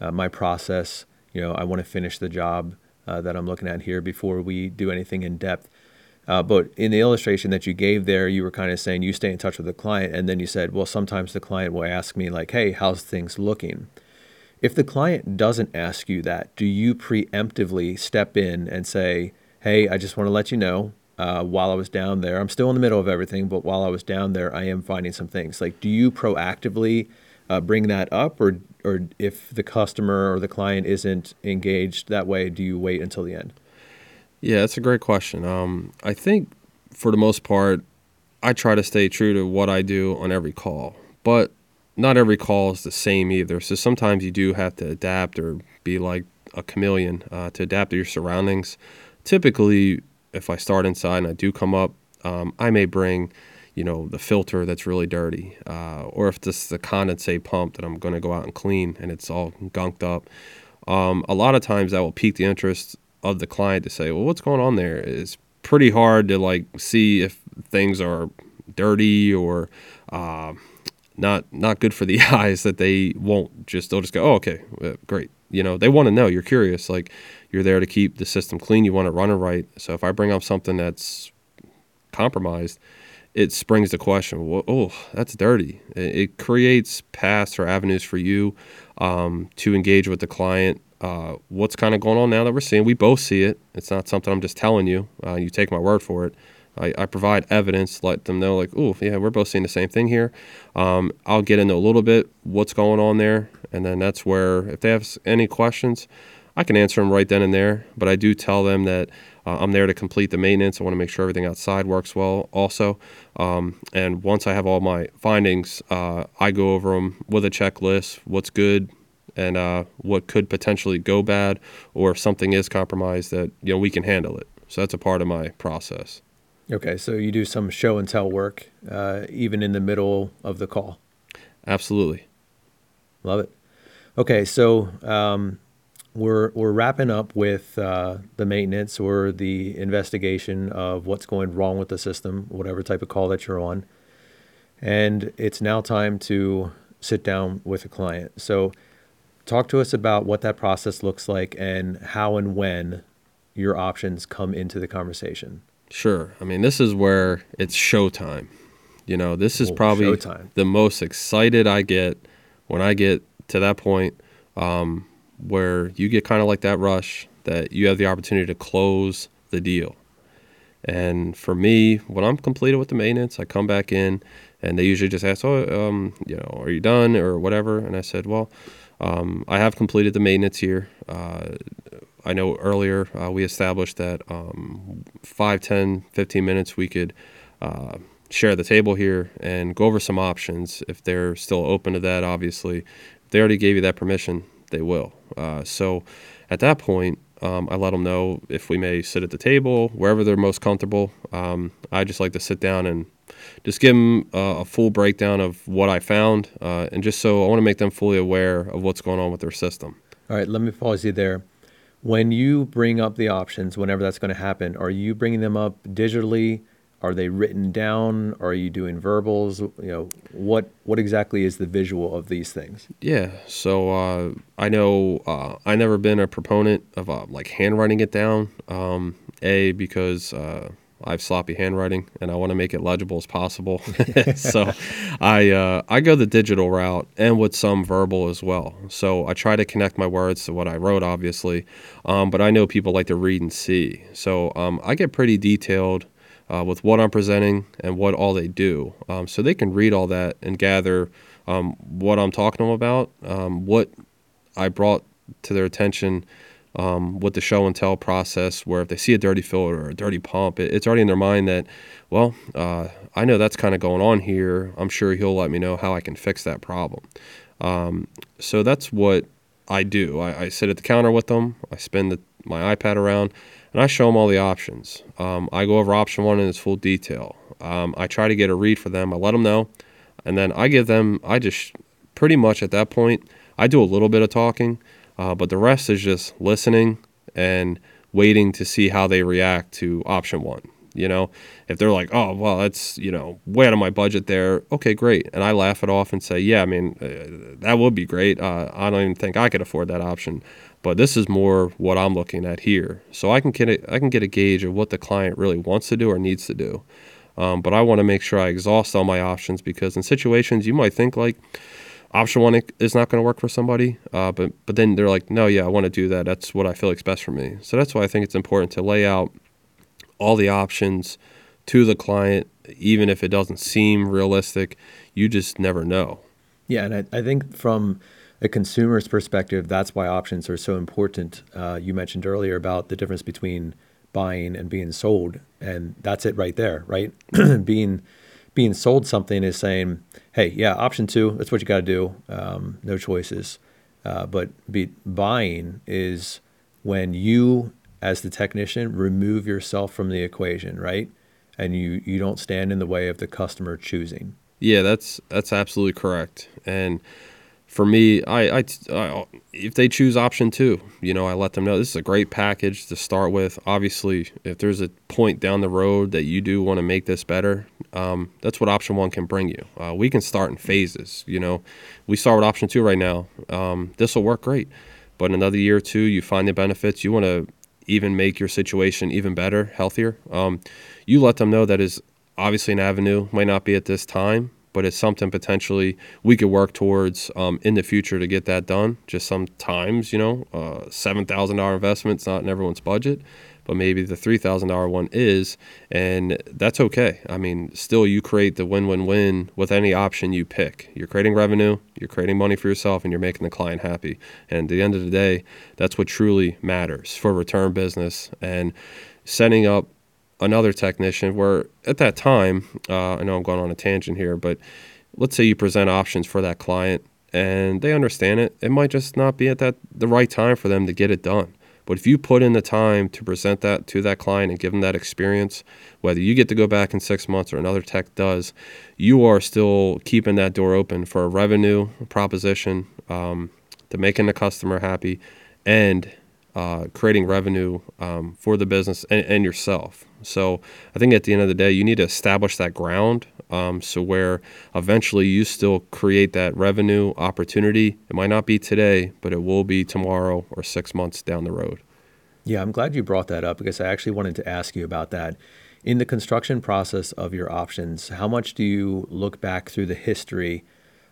Speaker 3: uh, my process. You know, I want to finish the job uh, that I'm looking at here before we do anything in depth. Uh, but in the illustration that you gave there, you were kind of saying you stay in touch with the client, and then you said, well, sometimes the client will ask me like, "Hey, how's things looking?" If the client doesn't ask you that, do you preemptively step in and say, "Hey, I just want to let you know uh, while I was down there. I'm still in the middle of everything, but while I was down there, I am finding some things. Like, do you proactively uh, bring that up, or or if the customer or the client isn't engaged that way, do you wait until the end?
Speaker 1: Yeah, that's a great question. Um, I think for the most part, I try to stay true to what I do on every call, but not every call is the same either. So sometimes you do have to adapt or be like a chameleon uh, to adapt to your surroundings. Typically, if I start inside and I do come up, um, I may bring, you know, the filter that's really dirty, uh, or if this is the condensate pump that I'm going to go out and clean and it's all gunked up. Um, a lot of times that will pique the interest of the client to say, well, what's going on there? It's pretty hard to like see if things are dirty or uh, not not good for the eyes that they won't just they'll just go, oh, okay, great. You know, they want to know. You're curious, like you're there to keep the system clean. You want to run it right. So if I bring up something that's compromised, it springs the question, oh, that's dirty. It, creates paths or avenues for you um, to engage with the client. Uh, what's kind of going on now that we're seeing? We both see it. It's not something I'm just telling you. Uh, you take my word for it. I, I provide evidence, let them know like, oh yeah, we're both seeing the same thing here. Um, I'll get into a little bit what's going on there, and then that's where if they have any questions, I can answer them right then and there. But I do tell them that uh, I'm there to complete the maintenance. I want to make sure everything outside works well, also. Um, and once I have all my findings, uh, I go over them with a checklist what's good and uh, what could potentially go bad, or if something is compromised, that you know we can handle it. So that's a part of my process.
Speaker 3: Okay, so you do some show and tell work, uh, even in the middle of the call.
Speaker 1: Absolutely.
Speaker 3: Love it. Okay, so um, we're we're wrapping up with uh, the maintenance or the investigation of what's going wrong with the system, whatever type of call that you're on, and it's now time to sit down with a client. So, talk to us about what that process looks like and how and when your options come into the conversation.
Speaker 1: Sure. I mean, this is where it's showtime. You know, this is
Speaker 3: Oh,
Speaker 1: probably
Speaker 3: showtime.
Speaker 1: the most excited I get when I get to that point um, where you get kind of like that rush that you have the opportunity to close the deal. And for me, when I'm completed with the maintenance, I come back in and they usually just ask, "Oh, um, you know, are you done or whatever?" And I said, "Well, um, I have completed the maintenance here. Uh, I know earlier uh, we established that um, 5, 10, 15 minutes we could uh, share the table here and go over some options. If they're still open to that, obviously, they already gave you that permission, they will. Uh, so at that point, um, I let them know if we may sit at the table, wherever they're most comfortable. Um, I just like to sit down and just give them uh, a full breakdown of what I found, uh, and just so I want to make them fully aware of what's going on with their system.
Speaker 3: All right, let me pause you there. When you bring up the options, whenever that's going to happen, are you bringing them up digitally? Are they written down? Are you doing verbals? You know, what what exactly is the visual of these things?
Speaker 1: Yeah, so uh, I know uh, I never been a proponent of uh, like handwriting it down. Um, a because uh, I have sloppy handwriting and I want to make it legible as possible. so I uh, I go the digital route and with some verbal as well. So I try to connect my words to what I wrote, obviously, um, but I know people like to read and see. So um, I get pretty detailed uh, with what I'm presenting and what all they do. Um, so they can read all that and gather um, what I'm talking to them about, um, what I brought to their attention um, with the show and tell process, where if they see a dirty filter or a dirty pump, it, it's already in their mind that, well, uh, I know that's kind of going on here. I'm sure he'll let me know how I can fix that problem. Um, so that's what I do. I, I sit at the counter with them, I spin the, my iPad around, and I show them all the options. Um, I go over option one in its full detail. Um, I try to get a read for them. I let them know, and then I give them. I just pretty much at that point, I do a little bit of talking, uh, but the rest is just listening and waiting to see how they react to option one. You know, if they're like, "Oh, well, that's you know way out of my budget," there, okay, great, and I laugh it off and say, "Yeah, I mean, uh, that would be great. Uh, I don't even think I could afford that option." But this is more what I'm looking at here. So I can get a, I can get a gauge of what the client really wants to do or needs to do. Um, but I want to make sure I exhaust all my options because in situations you might think like option one is not going to work for somebody, uh, but but then they're like, no, yeah, I want to do that. That's what I feel like best for me. So that's why I think it's important to lay out all the options to the client, even if it doesn't seem realistic. You just never know.
Speaker 3: Yeah, and I, I think from a consumer's perspective, that's why options are so important. Uh, you mentioned earlier about the difference between buying and being sold, and that's it right there, right? being being sold something is saying, "Hey, yeah, option two, that's what you got to do. Um, no choices." Uh, but be, buying is when you, as the technician, remove yourself from the equation, right? And you you don't stand in the way of the customer choosing.
Speaker 1: Yeah, that's that's absolutely correct. And for me, I, I, I, if they choose option two, you know, I let them know this is a great package to start with. Obviously, if there's a point down the road that you do want to make this better, um, that's what option one can bring you. Uh, we can start in phases. You know, we start with option two right now. Um, this will work great, but in another year or two, you find the benefits. You want to even make your situation even better, healthier. Um, you let them know that is obviously an avenue. Might not be at this time, but it's something potentially we could work towards um, in the future to get that done. Just sometimes, you know, uh, seven thousand dollar investment's not in everyone's budget, but maybe the $3,000 one is, and that's okay. I mean, still, you create the win win win with any option you pick. You're creating revenue, you're creating money for yourself, and you're making the client happy. And at the end of the day, that's what truly matters for return business and setting up another technician where at that time, uh, I know I'm going on a tangent here, but let's say you present options for that client and they understand it. It might just not be at that the right time for them to get it done. But if you put in the time to present that to that client and give them that experience, whether you get to go back in six months or another tech does, you are still keeping that door open for a revenue proposition, um, to making the customer happy, and uh, creating revenue um, for the business and, and, yourself. So I think at the end of the day, you need to establish that ground. Um, so where eventually you still create that revenue opportunity. It might not be today, but it will be tomorrow or six months down the road.
Speaker 3: Yeah, I'm glad you brought that up because I actually wanted to ask you about that. In the construction process of your options, how much do you look back through the history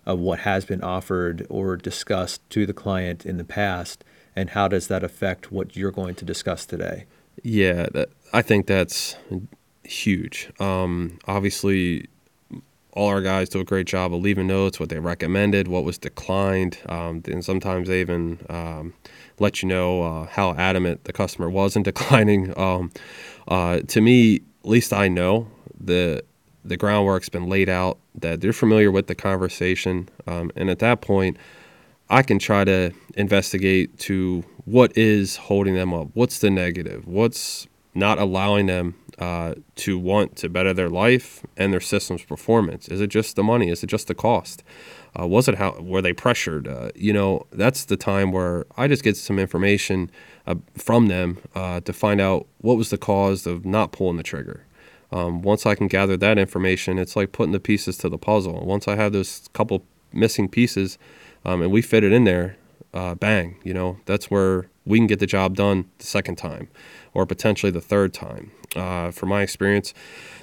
Speaker 3: of what has been offered or discussed to the client in the past? and how does that affect what you're going to discuss today?
Speaker 1: Yeah, that, I think that's huge. Um, obviously, all our guys do a great job of leaving notes, what they recommended, what was declined, um, and sometimes they even um, let you know uh, how adamant the customer was in declining. Um, uh, to me, at least I know the the groundwork's been laid out, that they're familiar with the conversation, um, and at that point, I can try to investigate to what is holding them up. What's the negative? What's not allowing them uh, to want to better their life and their system's performance? Is it just the money? Is it just the cost? Uh, was it how were they pressured? Uh, you know, that's the time where I just get some information uh, from them uh, to find out what was the cause of not pulling the trigger. Um, once I can gather that information, it's like putting the pieces to the puzzle. Once I have those couple missing pieces, um, and we fit it in there, uh, bang, you know, that's where we can get the job done the second time or potentially the third time. Uh, from my experience,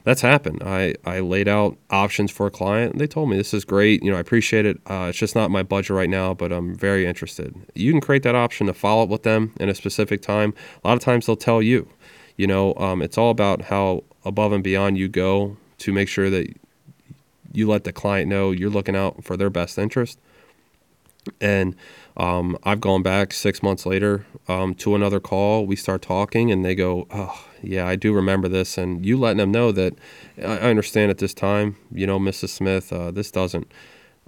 Speaker 1: that's happened. I, I laid out options for a client and they told me this is great. You know, I appreciate it. Uh, it's just not my budget right now, but I'm very interested. You can create that option to follow up with them in a specific time. A lot of times they'll tell you, you know, um, it's all about how above and beyond you go to make sure that you let the client know you're looking out for their best interest. And um, I've gone back six months later um, to another call. We start talking, and they go, "Oh, yeah, I do remember this." And you letting them know that I understand at this time, you know, Mrs. Smith, uh, this doesn't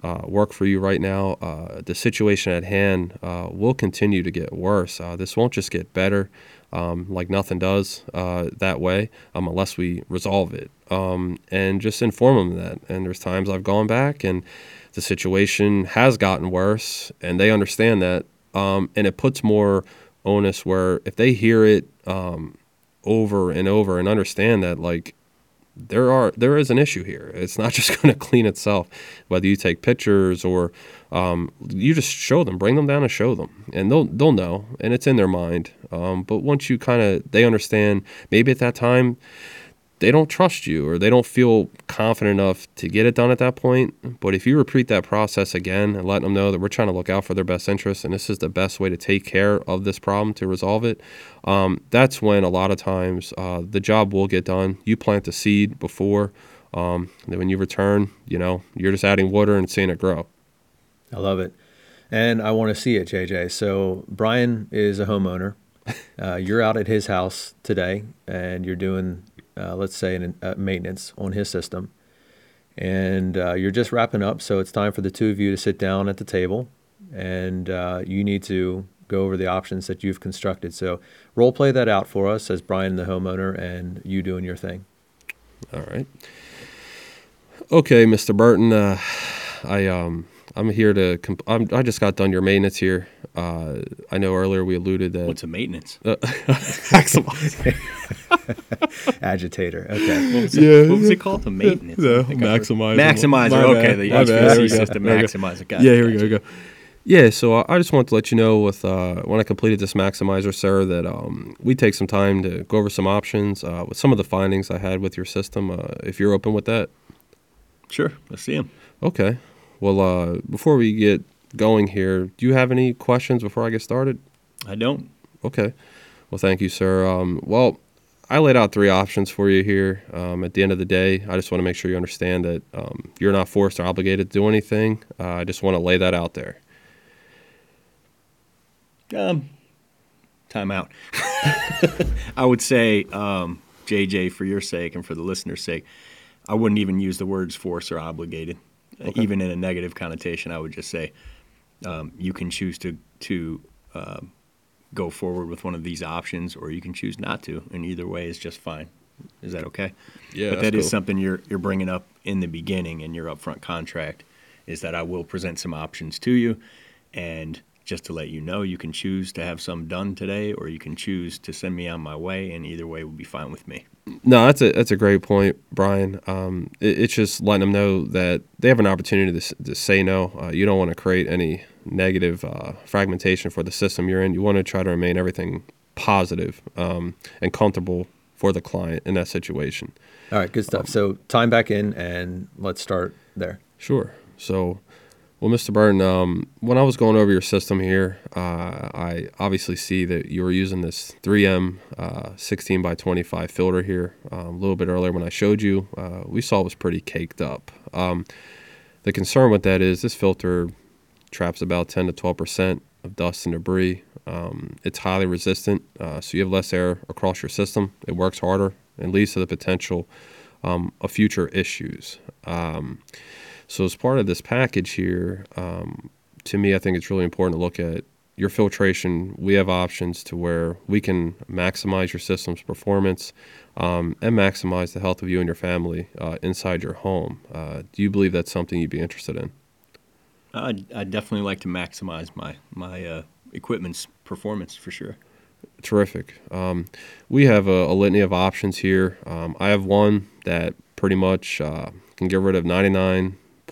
Speaker 1: uh, work for you right now. Uh, the situation at hand uh, will continue to get worse. Uh, this won't just get better, um, like nothing does uh, that way, um, unless we resolve it. Um, and just inform them that. And there's times I've gone back and the situation has gotten worse, and they understand that. Um, and it puts more onus where if they hear it um, over and over and understand that, like, there are there is an issue here. It's not just going to clean itself. Whether you take pictures or um, you just show them, bring them down and show them, and they'll they'll know, and it's in their mind. Um, but once you kind of they understand, maybe at that time they don't trust you or they don't feel confident enough to get it done at that point. But if you repeat that process again and let them know that we're trying to look out for their best interests and this is the best way to take care of this problem to resolve it, um, that's when a lot of times uh, the job will get done. You plant the seed before, um, then when you return, you know, you're just adding water and seeing it grow.
Speaker 3: I love it. And I want to see it, JJ. So Brian is a homeowner. Uh, you're out at his house today and you're doing uh, let's say, an, uh, maintenance on his system. And uh, you're just wrapping up, so it's time for the two of you to sit down at the table and uh, you need to go over the options that you've constructed. So, role play that out for us as Brian, the homeowner, and you doing your thing.
Speaker 1: All right. Okay, Mr. Burton. Uh, I um, I'm here to. Comp- I'm, i just got done your maintenance here. Uh, I know earlier we alluded that.
Speaker 4: What's a maintenance?
Speaker 1: Uh,
Speaker 3: Agitator. Okay.
Speaker 4: What was, it, yeah. what was it called? The maintenance.
Speaker 1: Yeah, maximizer.
Speaker 4: Maximizer. Okay, the HVAC system maximizer. Got
Speaker 1: yeah, here we go. go. Yeah, so uh, I just want to let you know with uh, when I completed this maximizer, sir, that um, we take some time to go over some options uh, with some of the findings I had with your system. Uh, if you're open with that.
Speaker 4: Sure, let's see them.
Speaker 1: Okay. Well, uh, before we get going here, do you have any questions before I get started?
Speaker 4: I don't.
Speaker 1: Okay. Well, thank you, sir. Um, well, I laid out three options for you here. Um, at the end of the day, I just want to make sure you understand that um, you're not forced or obligated to do anything. Uh, I just want to lay that out there.
Speaker 4: Um, time out. I would say, um, JJ, for your sake and for the listener's sake, I wouldn't even use the words force or obligated, uh, even in a negative connotation. I would just say um, you can choose to to uh, go forward with one of these options, or you can choose not to, and either way is just fine. Is that okay?
Speaker 1: Yeah,
Speaker 4: but that is
Speaker 1: cool.
Speaker 4: something you're you're bringing up in the beginning in your upfront contract. Is that I will present some options to you, and just to let you know, you can choose to have some done today, or you can choose to send me on my way, and either way will be fine with me.
Speaker 1: No, that's a that's a great point, Brian. Um, it, it's just letting them know that they have an opportunity to, to say no. Uh, you don't want to create any negative uh, fragmentation for the system you're in. You want to try to remain everything positive um, and comfortable for the client in that situation.
Speaker 3: All right, good stuff. So time back in, and let's start there.
Speaker 1: Sure. So, well, Mr. Burton, um, when I was going over your system here, uh, I obviously see that you were using this 3M uh, 16 by 25 filter here. Um, a little bit earlier when I showed you, uh, we saw it was pretty caked up. Um, the concern with that is this filter traps about 10 to 12 percent of dust and debris. Um, it's highly resistant, uh, so you have less air across your system. It works harder and leads to the potential um, of future issues. So as part of this package here, um, to me, I think it's really important to look at your filtration. We have options to where we can maximize your system's performance um, and maximize the health of you and your family uh, inside your home. Uh, do you believe that's something you'd be interested in?
Speaker 4: I'd, I'd definitely like to maximize my my uh, equipment's performance for sure.
Speaker 1: Terrific. Um, we have a, a litany of options here. Um, I have one that pretty much uh, can get rid of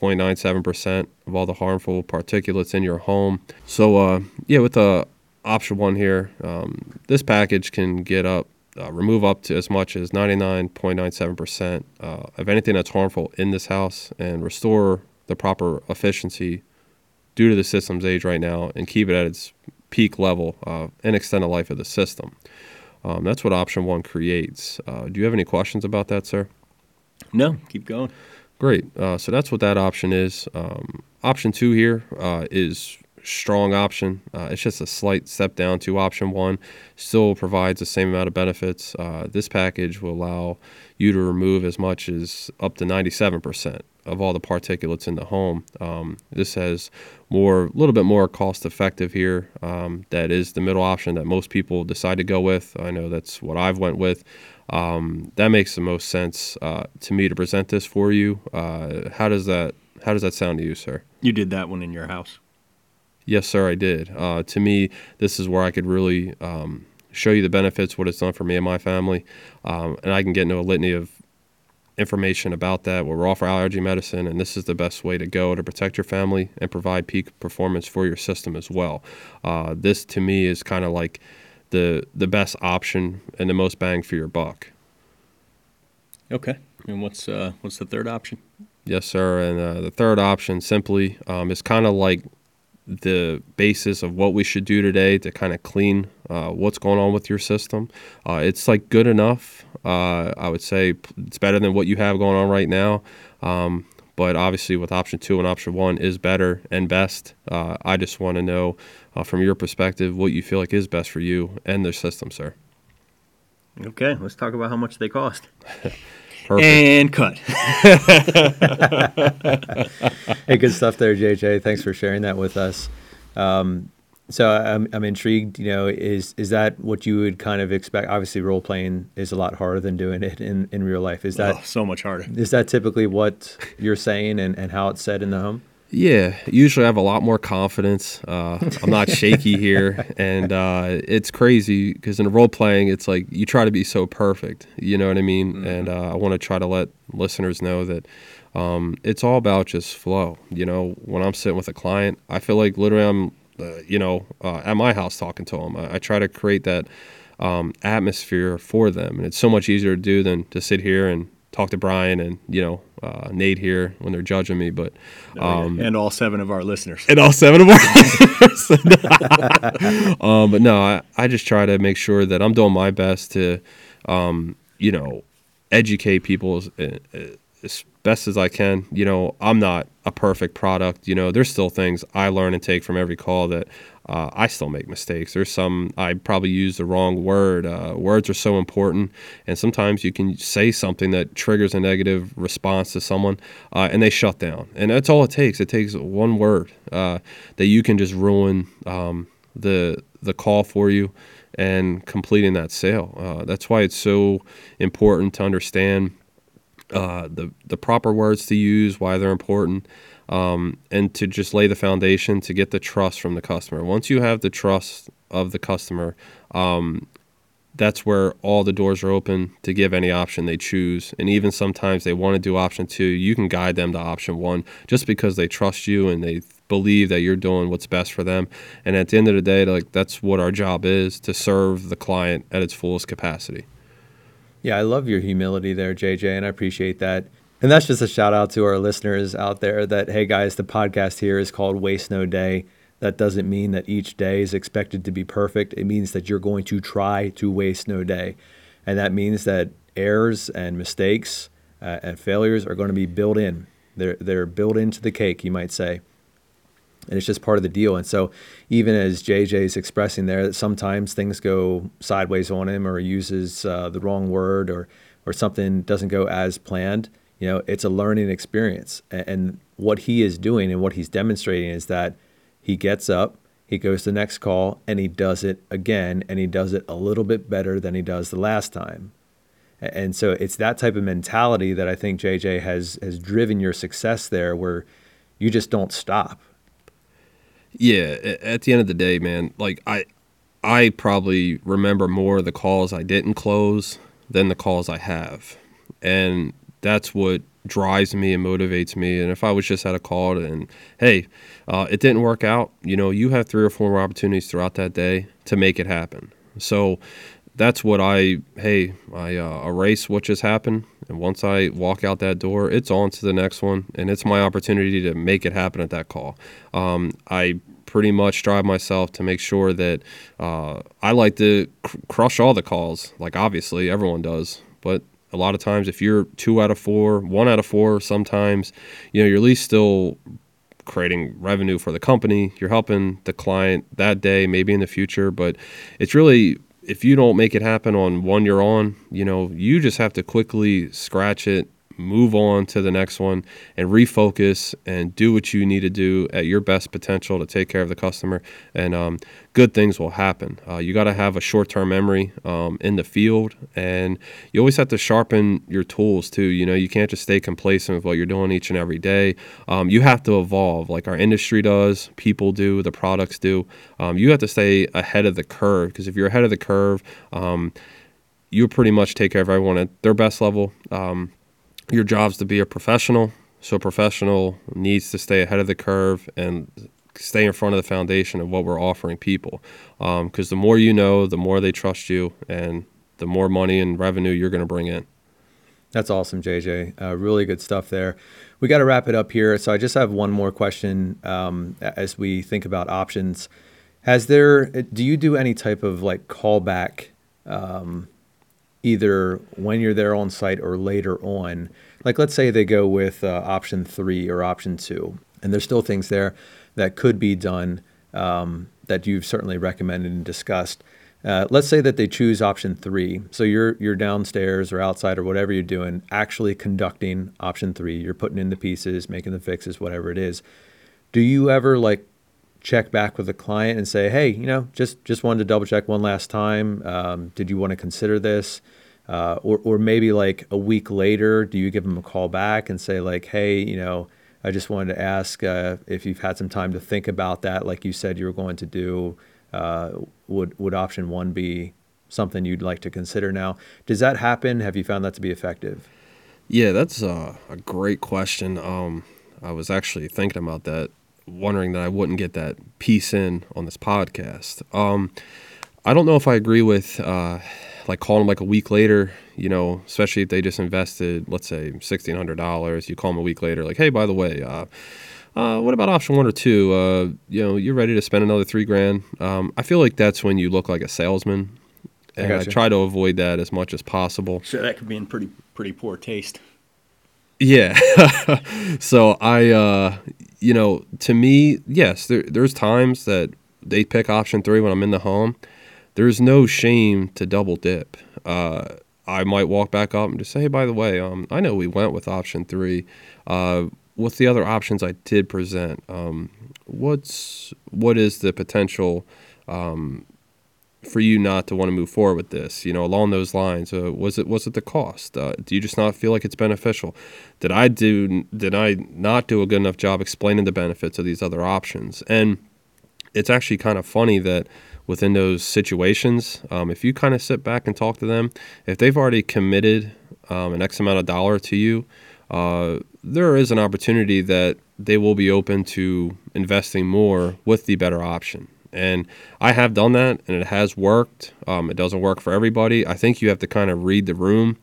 Speaker 1: 99.97% of all the harmful particulates in your home. So, uh, yeah, with the option one here, um, this package can get up, uh, remove up to as much as 99.97% uh, of anything that's harmful in this house and restore the proper efficiency due to the system's age right now and keep it at its peak level uh, and extend the life of the system. Um, that's what option one creates. Uh, do you have any questions about that, sir?
Speaker 4: No, keep going.
Speaker 1: Great. Uh, so that's what that option is. Um, option two here uh, is strong option. Uh, it's just a slight step down to option one. Still provides the same amount of benefits. Uh, this package will allow you to remove as much as up to 97% of all the particulates in the home. Um, this has more, a little bit more cost effective here. Um, that is the middle option that most people decide to go with. I know that's what I've went with. Um, that makes the most sense uh, to me to present this for you. Uh, how does that How does that sound to you, sir?
Speaker 4: You did that one in your house.
Speaker 1: Yes, sir, I did. Uh, to me, this is where I could really um, show you the benefits, what it's done for me and my family, um, and I can get into a litany of information about that. We're all for allergy medicine, and this is the best way to go to protect your family and provide peak performance for your system as well. Uh, this, to me, is kind of like the the best option and the most bang for your buck.
Speaker 4: Okay. And what's uh, what's the third option?
Speaker 1: Yes, sir. And uh, the third option simply um, is kind of like the basis of what we should do today to kind of clean uh, what's going on with your system. Uh, it's like good enough. Uh, I would say it's better than what you have going on right now. Um, but obviously, with option two and option one is better and best. Uh, I just want to know uh, from your perspective what you feel like is best for you and the system, sir.
Speaker 4: Okay, let's talk about how much they cost. And cut.
Speaker 3: Hey, good stuff there, JJ. Thanks for sharing that with us. Um, so I'm, I'm intrigued. You know, is is that what you would kind of expect? Obviously, role playing is a lot harder than doing it in, in real life. Is that
Speaker 4: oh, so much harder.
Speaker 3: is that typically what you're saying and, and how it's said in the home?
Speaker 1: Yeah, usually I have a lot more confidence. Uh, I'm not shaky here, and uh, it's crazy because in role playing, it's like you try to be so perfect. You know what I mean? And uh, I want to try to let listeners know that um, it's all about just flow. You know, when I'm sitting with a client, I feel like literally I'm, you know, uh, at my house talking to them. I, I try to create that um, atmosphere for them, and it's so much easier to do than to sit here and talk to Brian and you know uh, Nate here when they're judging me, but um,
Speaker 4: and all seven of our listeners.
Speaker 1: and all seven of our listeners. um, but no, I, I just try to make sure that I'm doing my best to, um, you know, educate people as, as best as I can. You know, I'm not a perfect product. You know, there's still things I learn and take from every call that uh, I still make mistakes. There's some I probably use the wrong word. Uh, words are so important, and sometimes you can say something that triggers a negative response to someone, uh, and they shut down. And that's all it takes. It takes one word uh, that you can just ruin um, the the call for you and completing that sale. Uh, that's why it's so important to understand uh, the the proper words to use, why they're important, um, and to just lay the foundation to get the trust from the customer. Once you have the trust of the customer, um, that's where all the doors are open to give any option they choose. And even sometimes they want to do option two, you can guide them to option one just because they trust you and they believe that you're doing what's best for them. And at the end of the day, like that's what our job is to serve the client at its fullest capacity.
Speaker 3: Yeah, I love your humility there, JJ, and I appreciate that. And that's just a shout out to our listeners out there that, hey guys, the podcast here is called Waste No Day. That doesn't mean that each day is expected to be perfect. It means that you're going to try to waste no day. And that means that errors and mistakes uh, and failures are going to be built in. They're, they're built into the cake, you might say. And it's just part of the deal. And so, even as JJ is expressing there, that sometimes things go sideways on him or he uses uh, the wrong word or, or something doesn't go as planned, you know, it's a learning experience. And, and what he is doing and what he's demonstrating is that he gets up, he goes to the next call, and he does it again, and he does it a little bit better than he does the last time. And so it's that type of mentality that I think JJ has has driven your success there, where you just don't stop.
Speaker 1: Yeah, at the end of the day, man, like I, I probably remember more of the calls I didn't close than the calls I have, and that's what drives me and motivates me. And if I was just at a call and hey, uh, it didn't work out, you know, you have three or four more opportunities throughout that day to make it happen. So that's what I hey I uh, erase what just happened, and once I walk out that door, it's on to the next one, and it's my opportunity to make it happen at that call. Um, I pretty much strive myself to make sure that uh, I like to cr- crush all the calls. Like obviously everyone does, but a lot of times if you're two out of four, one out of four, sometimes you know you're at least still creating revenue for the company. You're helping the client that day, maybe in the future, but it's really if you don't make it happen on one you're on, you know, you just have to quickly scratch it, move on to the next one and refocus and do what you need to do at your best potential to take care of the customer. And um, good things will happen. Uh, you got to have a short-term memory um, in the field. And you always have to sharpen your tools too. You know you can't just stay complacent with what you're doing each and every day. Um, you have to evolve like our industry does people do the products do. Um, you have to stay ahead of the curve because if you're ahead of the curve um, you pretty much take care of everyone at their best level. Um, your job's to be a professional. So a professional needs to stay ahead of the curve and stay in front of the foundation of what we're offering people. Because um, the more you know, the more they trust you, and the more money and revenue you're going to bring in.
Speaker 3: That's awesome, JJ. Uh, really good stuff there. We got to wrap it up here. So I just have one more question um, as we think about options. Has there? Do you do any type of like callback um, either when you're there on site or later on. Like, let's say they go with uh, option three or option two, and there's still things there that could be done um, that you've certainly recommended and discussed. Uh, let's say that they choose option three. So you're you're downstairs or outside or whatever you're doing, actually conducting option three. You're putting in the pieces, making the fixes, whatever it is. Do you ever like check back with the client and say, hey, you know, just just wanted to double check one last time. Um, did you want to consider this? Uh, or or maybe like a week later, do you give them a call back and say like, hey, you know, I just wanted to ask uh, if you've had some time to think about that, like you said you were going to do. Uh, would would option one be something you'd like to consider now? Does that happen? Have you found that to be effective?
Speaker 1: Yeah, that's a, a great question. Um, I was actually thinking about that wondering that I wouldn't get that piece in on this podcast. Um, I don't know if I agree with uh, like call them like a week later, you know, especially if they just invested, let's say sixteen hundred dollars. You call them a week later, like, hey, by the way, uh, uh, what about option one or two? Uh, you know, you're ready to spend another three grand. Um, I feel like that's when you look like a salesman, and I,
Speaker 3: gotcha.
Speaker 1: try to avoid that as much as possible.
Speaker 4: So that could be in pretty pretty poor taste.
Speaker 1: Yeah. so I, uh, you know, to me, yes, there, there's times that they pick option three when I'm in the home. There's no shame to double dip. Uh, I might walk back up and just say, hey, by the way, um, I know we went with option three. Uh, what's the other options I did present? Um, what's what is the potential um, for you not to want to move forward with this? You know, along those lines, uh, was it was it the cost? Uh, do you just not feel like it's beneficial? Did I do did I not do a good enough job explaining the benefits of these other options? And it's actually kind of funny that within those situations, um, if you kind of sit back and talk to them, if they've already committed um, an X amount of dollar to you, uh, there is an opportunity that they will be open to investing more with the better option. And I have done that, and it has worked. Um, it doesn't work for everybody. I think you have to kind of read the room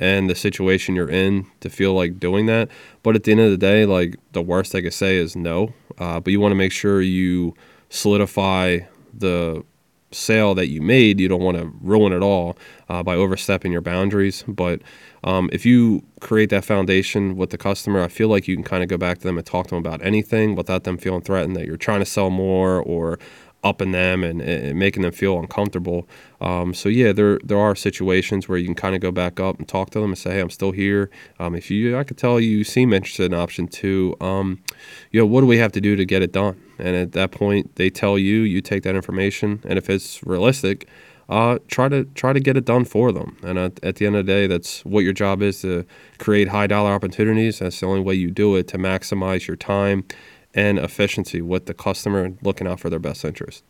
Speaker 1: and the situation you're in to feel like doing that. But at the end of the day, like the worst I could say is no. Uh, but you want to make sure you solidify the sale that you made. You don't want to ruin it all uh, by overstepping your boundaries. But um, if you create that foundation with the customer, I feel like you can kind of go back to them and talk to them about anything without them feeling threatened that you're trying to sell more or upping them and, and making them feel uncomfortable. Um, so yeah, there there are situations where you can kind of go back up and talk to them and say, "Hey, I'm still here. Um, if you, I could tell you seem interested in option two. Um, you know, what do we have to do to get it done?" And at that point, they tell you, you take that information, and if it's realistic, uh, try to try to get it done for them. And at, at the end of the day, that's what your job is to create high dollar opportunities. That's the only way you do it to maximize your time and efficiency with the customer and looking out for their best interest.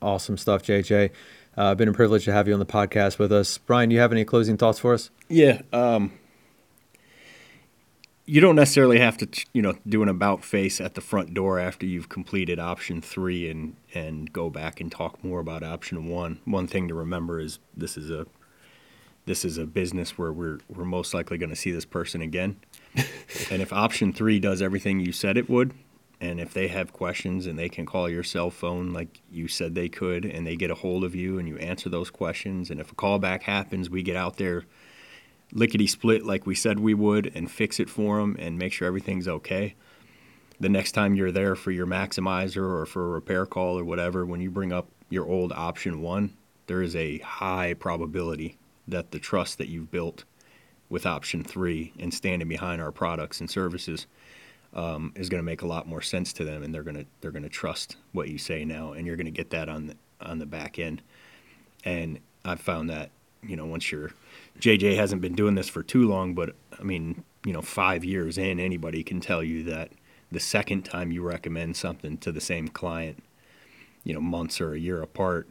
Speaker 3: Awesome stuff, JJ. Uh, been a privilege to have you on the podcast with us. Brian, do you have any closing thoughts for us?
Speaker 4: Yeah. Um, you don't necessarily have to, you know, do an about face at the front door after you've completed option three and and go back and talk more about option one. One thing to remember is this is a this is a business where we're we're most likely going to see this person again. And if option three does everything you said it would, and if they have questions and they can call your cell phone like you said they could, and they get a hold of you and you answer those questions, and if a callback happens, we get out there lickety split like we said we would and fix it for them and make sure everything's okay. The next time you're there for your maximizer or for a repair call or whatever, when you bring up your old option one, there is a high probability that the trust that you've built with option three and standing behind our products and services um, is going to make a lot more sense to them, and they're going to they're going to trust what you say now, and you're going to get that on the on the back end. And I've found that you know once you're JJ hasn't been doing this for too long, but I mean you know five years in, anybody can tell you that the second time you recommend something to the same client, you know months or a year apart,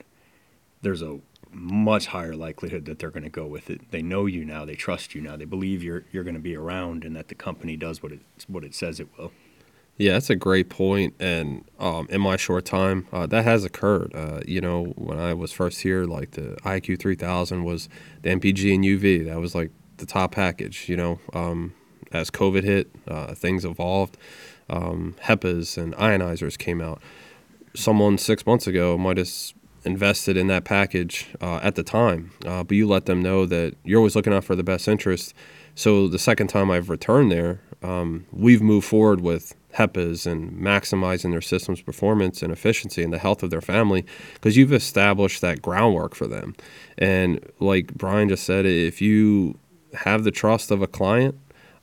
Speaker 4: there's a much higher likelihood that they're going to go with it. They know you now, they trust you now, they believe you're you're going to be around, and that the company does what it what it says it will.
Speaker 1: Yeah, that's a great point. And um, in my short time, uh, that has occurred. Uh, you know, when I was first here, like the IQ 3000 was the MPG and UV. That was like the top package. You know, um, as COVID hit, uh, things evolved. Um, HEPAs and ionizers came out. Someone six months ago might have invested in that package uh, at the time, uh, but you let them know that you're always looking out for the best interest. So the second time I've returned there, um, we've moved forward with HEPAs and maximizing their system's performance and efficiency and the health of their family because you've established that groundwork for them. And like Brian just said, if you have the trust of a client,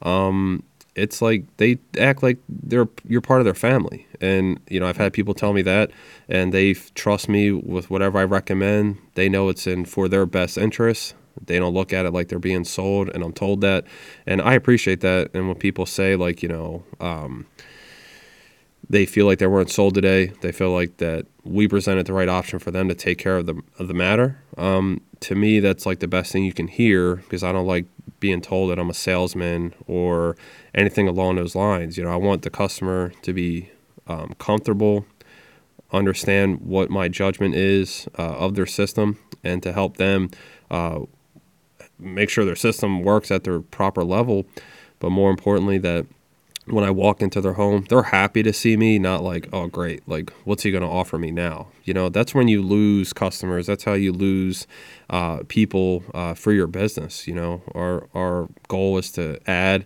Speaker 1: um, it's like they act like they're you're part of their family. And you know, I've had people tell me that, and they trust me with whatever I recommend. They know it's in for their best interests. They don't look at it like they're being sold, and I'm told that, and I appreciate that. And when people say like, you know, um, they feel like they weren't sold today, they feel like that we presented the right option for them to take care of the of the matter. Um, to me, that's like the best thing you can hear because I don't like being told that I'm a salesman or anything along those lines. You know, I want the customer to be um, comfortable understand what my judgment is uh, of their system and to help them uh, make sure their system works at their proper level. But more importantly, that when I walk into their home, they're happy to see me, not like, oh, great, like, what's he going to offer me now? You know, that's when you lose customers. That's how you lose uh, people uh, for your business. You know, our, our goal is to add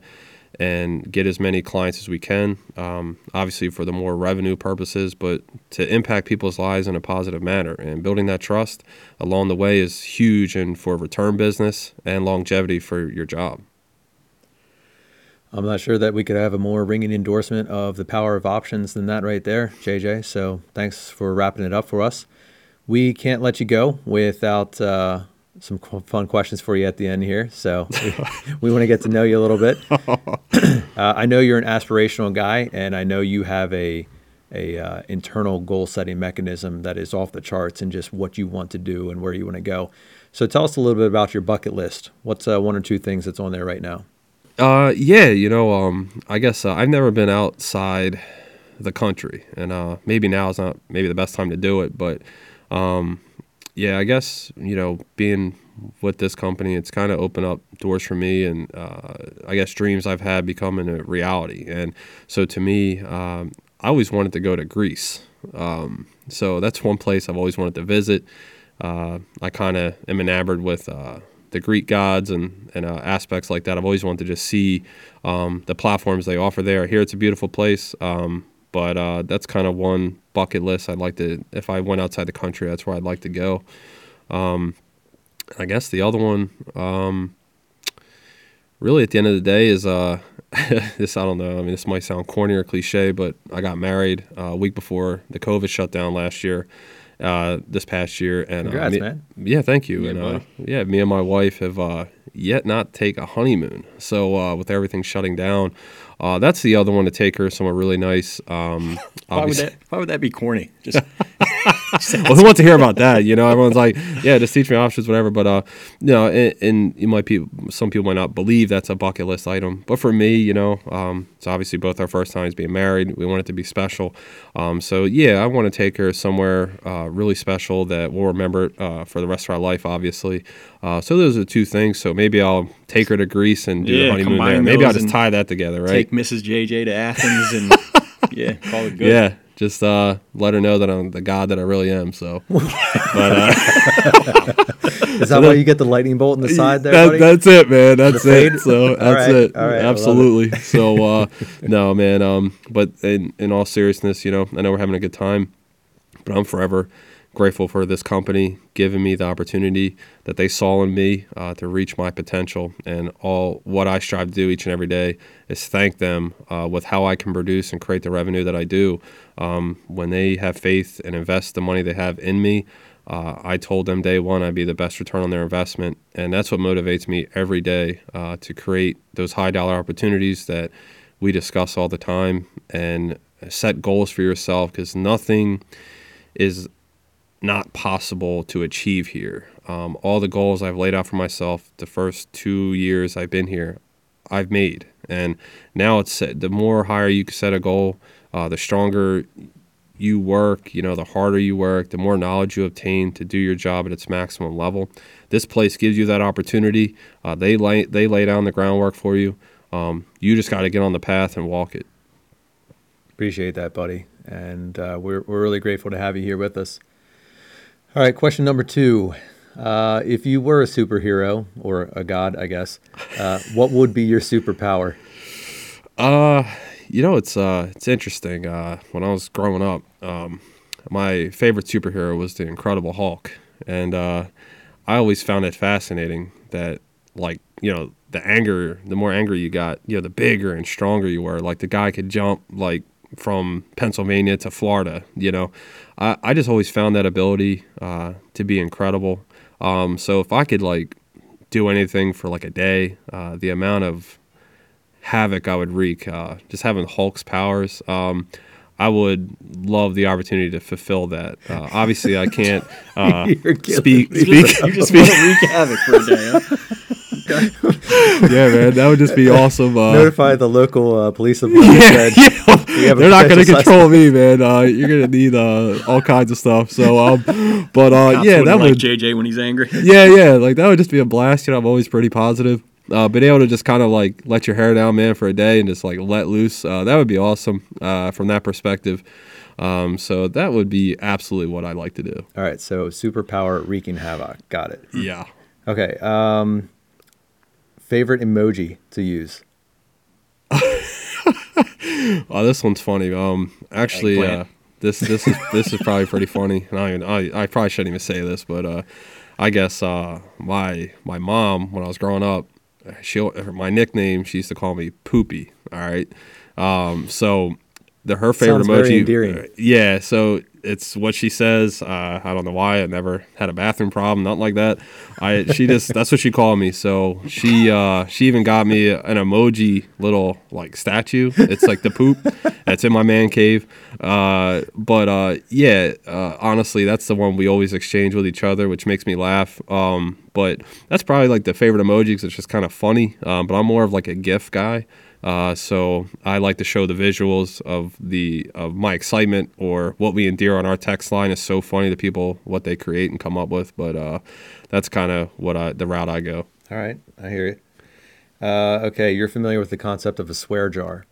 Speaker 1: and get as many clients as we can, um, obviously for the more revenue purposes, but to impact people's lives in a positive manner. And building that trust along the way is huge and for return business and longevity for your job.
Speaker 3: I'm not sure that we could have a more ringing endorsement of the power of options than that right there, JJ. So thanks for wrapping it up for us. We can't let you go without uh, some fun questions for you at the end here. So we, we want to get to know you a little bit. uh, I know you're an aspirational guy, and I know you have a a uh, internal goal setting mechanism that is off the charts and just what you want to do and where you want to go. So tell us a little bit about your bucket list. What's uh, one or two things that's on there right now?
Speaker 1: Uh, yeah, you know, um, I guess uh, I've never been outside the country, and uh, maybe now is not maybe the best time to do it, but um, yeah, I guess you know, being with this company, it's kind of opened up doors for me, and uh, I guess dreams I've had becoming a reality. And so to me, um, I always wanted to go to Greece. Um, so that's one place I've always wanted to visit. Uh, I kind of am enamored with uh, the Greek gods and, and uh, aspects like that. I've always wanted to just see um, the platforms they offer there. Here, it's a beautiful place, um, but uh, that's kind of one bucket list I'd like to. If I went outside the country, that's where I'd like to go. Um, I guess the other one, um, really, at the end of the day, is uh, this. I don't know. I mean, this might sound corny or cliche, but I got married uh, a week before the COVID shutdown last year uh, this past year. And
Speaker 3: Congrats,
Speaker 1: uh, me,
Speaker 3: man.
Speaker 1: Yeah, thank you.
Speaker 3: Yeah,
Speaker 1: and uh, yeah, me and my wife have uh, yet not take a honeymoon. So uh, with everything shutting down, uh, that's the other one to take her somewhere really nice. Um,
Speaker 4: Why would that? Why would that be corny? Just
Speaker 1: well, who wants to hear about that? You know, everyone's like, yeah, just teach me options, whatever. But uh, you know, and, and you might be some people might not believe that's a bucket list item, but for me, you know, um, it's obviously both our first times being married. We want it to be special. Um, so yeah, I want to take her somewhere uh, really special that we'll remember uh, for the rest of our life, obviously. Uh, so those are two things. So maybe I'll take her to Greece and do
Speaker 4: Yeah,
Speaker 1: the honeymoon there. Maybe I'll just tie that together, right?
Speaker 4: take Mrs. JJ to Athens and yeah, call it good.
Speaker 1: Yeah, just uh, let her know that I'm the god that I really am. So, but uh,
Speaker 3: Is that why you get the lightning bolt in the side there,
Speaker 1: That- that's it, man. That's it. So that's
Speaker 3: right,
Speaker 1: it.
Speaker 3: all right, I it.
Speaker 1: Absolutely. so uh, no, man. Um, but in in all seriousness, you know, I know we're having a good time, but I'm forever grateful for this company giving me the opportunity that they saw in me uh, to reach my potential and all what I strive to do each and every day is thank them uh, with how I can produce and create the revenue that I do. Um, when they have faith and invest the money they have in me, uh, I told them day one I'd be the best return on their investment, and that's what motivates me every day uh, to create those high dollar opportunities that we discuss all the time and set goals for yourself because nothing is not possible to achieve here. Um, all the goals I've laid out for myself the first two years I've been here, I've made, and now it's the more higher you can set a goal, uh, the stronger you work. You know, the harder you work, the more knowledge you obtain to do your job at its maximum level. This place gives you that opportunity. Uh, they lay they lay down the groundwork for you. Um, you just got to get on the path and walk it.
Speaker 3: Appreciate that, buddy. And uh, we're, we're really grateful to have you here with us. All right, question number two. Uh, if you were a superhero or a god, I guess, uh, what would be your superpower?
Speaker 1: Uh, you know, it's uh, it's interesting. Uh, when I was growing up, um, my favorite superhero was the Incredible Hulk, and uh, I always found it fascinating that, like, you know, the anger, the more angry you got, you know, the bigger and stronger you were. Like the guy could jump like from Pennsylvania to Florida. You know, I I just always found that ability uh, to be incredible. Um, so if I could like do anything for like a day, uh, the amount of havoc I would wreak. Uh, just having Hulk's powers, um, I would love the opportunity to fulfill that. Uh, obviously, I can't uh, speak.
Speaker 3: me.
Speaker 1: Speak.
Speaker 4: You just
Speaker 1: speak-
Speaker 4: want to wreak havoc for a day, huh?
Speaker 1: yeah, man, that would just be awesome. Uh,
Speaker 3: Notify the local uh, police department.
Speaker 1: yeah,
Speaker 3: that
Speaker 1: yeah.
Speaker 3: we have a
Speaker 1: They're not gonna control me, man. Uh, you're gonna need uh, all kinds of stuff. So, um, but uh,
Speaker 4: Cops
Speaker 1: yeah,
Speaker 4: wouldn't like JJ when he's angry.
Speaker 1: yeah, yeah, like that would just be a blast. You know, I'm always pretty positive. Uh, being able to just kind of like let your hair down, man, for a day and just like let loose. Uh, that would be awesome uh, from that perspective. Um, so that would be absolutely what I'd like to do.
Speaker 3: All right, so superpower wreaking havoc. Got it.
Speaker 1: Yeah.
Speaker 3: Okay. Um, favorite emoji to use.
Speaker 1: Oh, this one's funny. Um, actually, uh, this this is this is probably pretty funny. And I, even, I I probably shouldn't even say this, but uh, I guess uh, my my mom when I was growing up, she my nickname she used to call me Poopy. All right, um, so the her favorite
Speaker 3: Sounds very
Speaker 1: emoji.
Speaker 3: endearing.
Speaker 1: uh, yeah, so it's what she says. Uh, I don't know why. I never had a bathroom problem, nothing like that. I she just that's what she called me. So she uh, she even got me an emoji little like statue. It's like the poop. That's in my man cave. Uh, but uh, yeah, uh, honestly, that's the one we always exchange with each other, which makes me laugh. Um, but that's probably like the favorite emoji because it's just kind of funny. Um, but I'm more of like a GIF guy. Uh, so I like to show the visuals of the of my excitement or what we endear on our text line is so funny to people what they create and come up with. But uh, that's kind of what I the route I go.
Speaker 3: All right, I hear you. Uh, okay, you're familiar with the concept of a swear jar.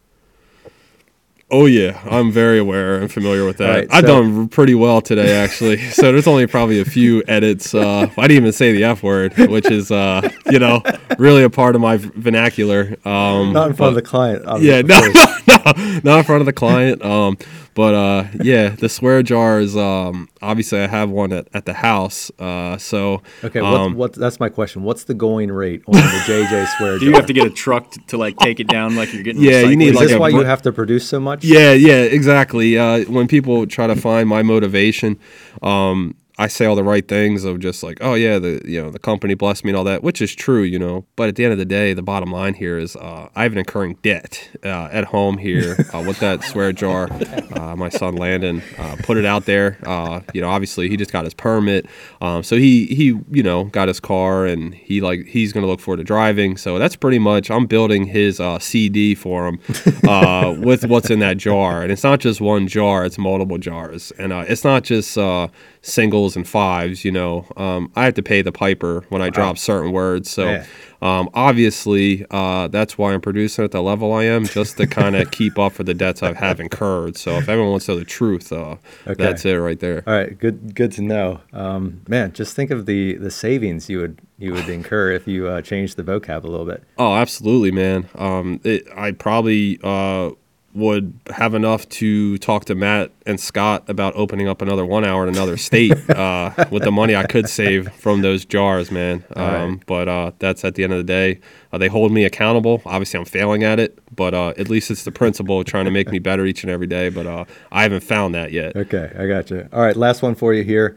Speaker 1: Oh yeah, I'm very aware and familiar with that.
Speaker 3: Right,
Speaker 1: I've
Speaker 3: so-
Speaker 1: done pretty well today actually. so there's only probably a few edits. Uh, I didn't even say the F word, which is uh, you know really a part of my vernacular. Um,
Speaker 3: Not in front of the client.
Speaker 1: yeah, no, no, no, not in front of the client. Um, but uh, yeah, the swear jar is um, obviously I have one at, at the house. Uh, so
Speaker 3: Okay, what,
Speaker 1: um,
Speaker 3: what, that's my question. What's the going rate on the JJ swear jar?
Speaker 4: Do you have to get a truck to, to like take it down like you're getting?
Speaker 1: Yeah, you need
Speaker 3: Is
Speaker 1: like
Speaker 3: this
Speaker 1: a
Speaker 3: why you have to produce so much?
Speaker 1: Yeah, yeah, exactly. Uh, when people try to find my motivation, um, I say all the right things of just like, oh yeah, the you know the company blessed me and all that, which is true, you know. But at the end of the day, the bottom line here is uh, I have an incurring debt uh, at home here uh, with that swear jar. Uh, my son Landon uh, put it out there. Uh, you know, obviously he just got his permit, um, so he he you know got his car and he like he's gonna look forward to driving. So that's pretty much I'm building his uh, CD for him uh, with what's in that jar, and it's not just one jar; it's multiple jars, and uh, it's not just uh, singles and fives. You know, um, I have to pay the piper when I drop certain words. So
Speaker 3: Yeah.
Speaker 1: um, obviously, uh, that's why I'm producing at the level I am, just to kind of keep up for the debts I have incurred. So if everyone wants to know the truth, uh,
Speaker 3: Okay.
Speaker 1: that's it right there.
Speaker 3: All right, good good to know. Um, man, just think of the the savings you would you would incur if you uh, changed the vocab a little bit.
Speaker 1: Oh, absolutely, man. Um, it, I probably uh, would have enough to talk to Matt and Scott about opening up another one hour in another state uh, with the money I could save from those jars, man. Um,
Speaker 3: right.
Speaker 1: But uh, that's at the end of the day. Uh, they hold me accountable. Obviously, I'm failing at it, but uh, at least it's the principle of trying to make me better each and every day. But uh, I haven't found that yet.
Speaker 3: Okay, I got you. All right, last one for you here.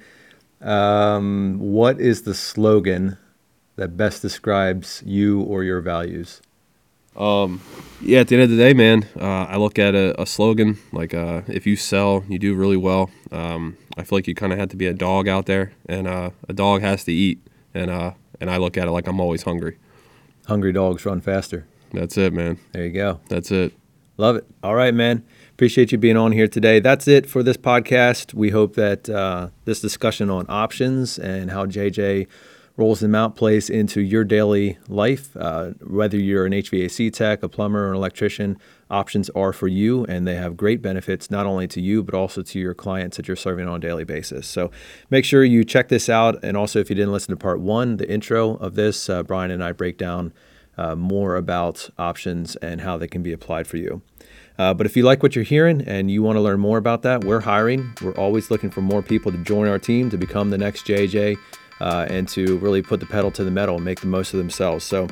Speaker 3: Um, what is the slogan that best describes you or your values?
Speaker 1: Yeah, at the end of the day, man, uh, I look at a, a slogan like uh, if you sell, you do really well. Um, I feel like you kind of have to be a dog out there, and uh, a dog has to eat. And uh, and I look at it like I'm always hungry.
Speaker 3: Hungry dogs run faster.
Speaker 1: That's it, man.
Speaker 3: There you go.
Speaker 1: That's it.
Speaker 3: Love it. All right, man. Appreciate you being on here today. That's it for this podcast. We hope that uh, this discussion on options and how JJ rolls them out plays into your daily life. Uh, whether you're an HVAC tech, a plumber, or an electrician, options are for you, and they have great benefits not only to you but also to your clients that you're serving on a daily basis. So make sure you check this out. And also, if you didn't listen to part one, the intro of this, uh, Brian and I break down uh, more about options and how they can be applied for you. Uh, but if you like what you're hearing and you want to learn more about that, we're hiring. We're always looking for more people to join our team to become the next JJ uh, and to really put the pedal to the metal and make the most of themselves. So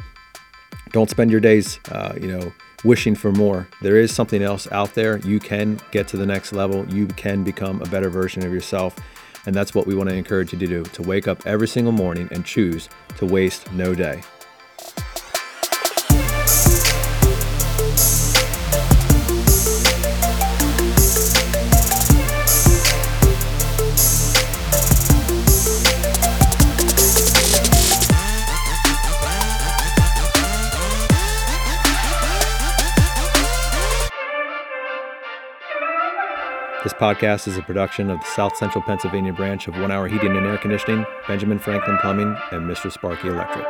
Speaker 3: don't spend your days, uh, you know, wishing for more. There is something else out there. You can get to the next level. You can become a better version of yourself. And that's what we want to encourage you to do to wake up every single morning and choose to waste no day. This podcast is a production of the South Central Pennsylvania branch of One Hour Heating and Air Conditioning, Benjamin Franklin Plumbing, and Mr. Sparky Electric.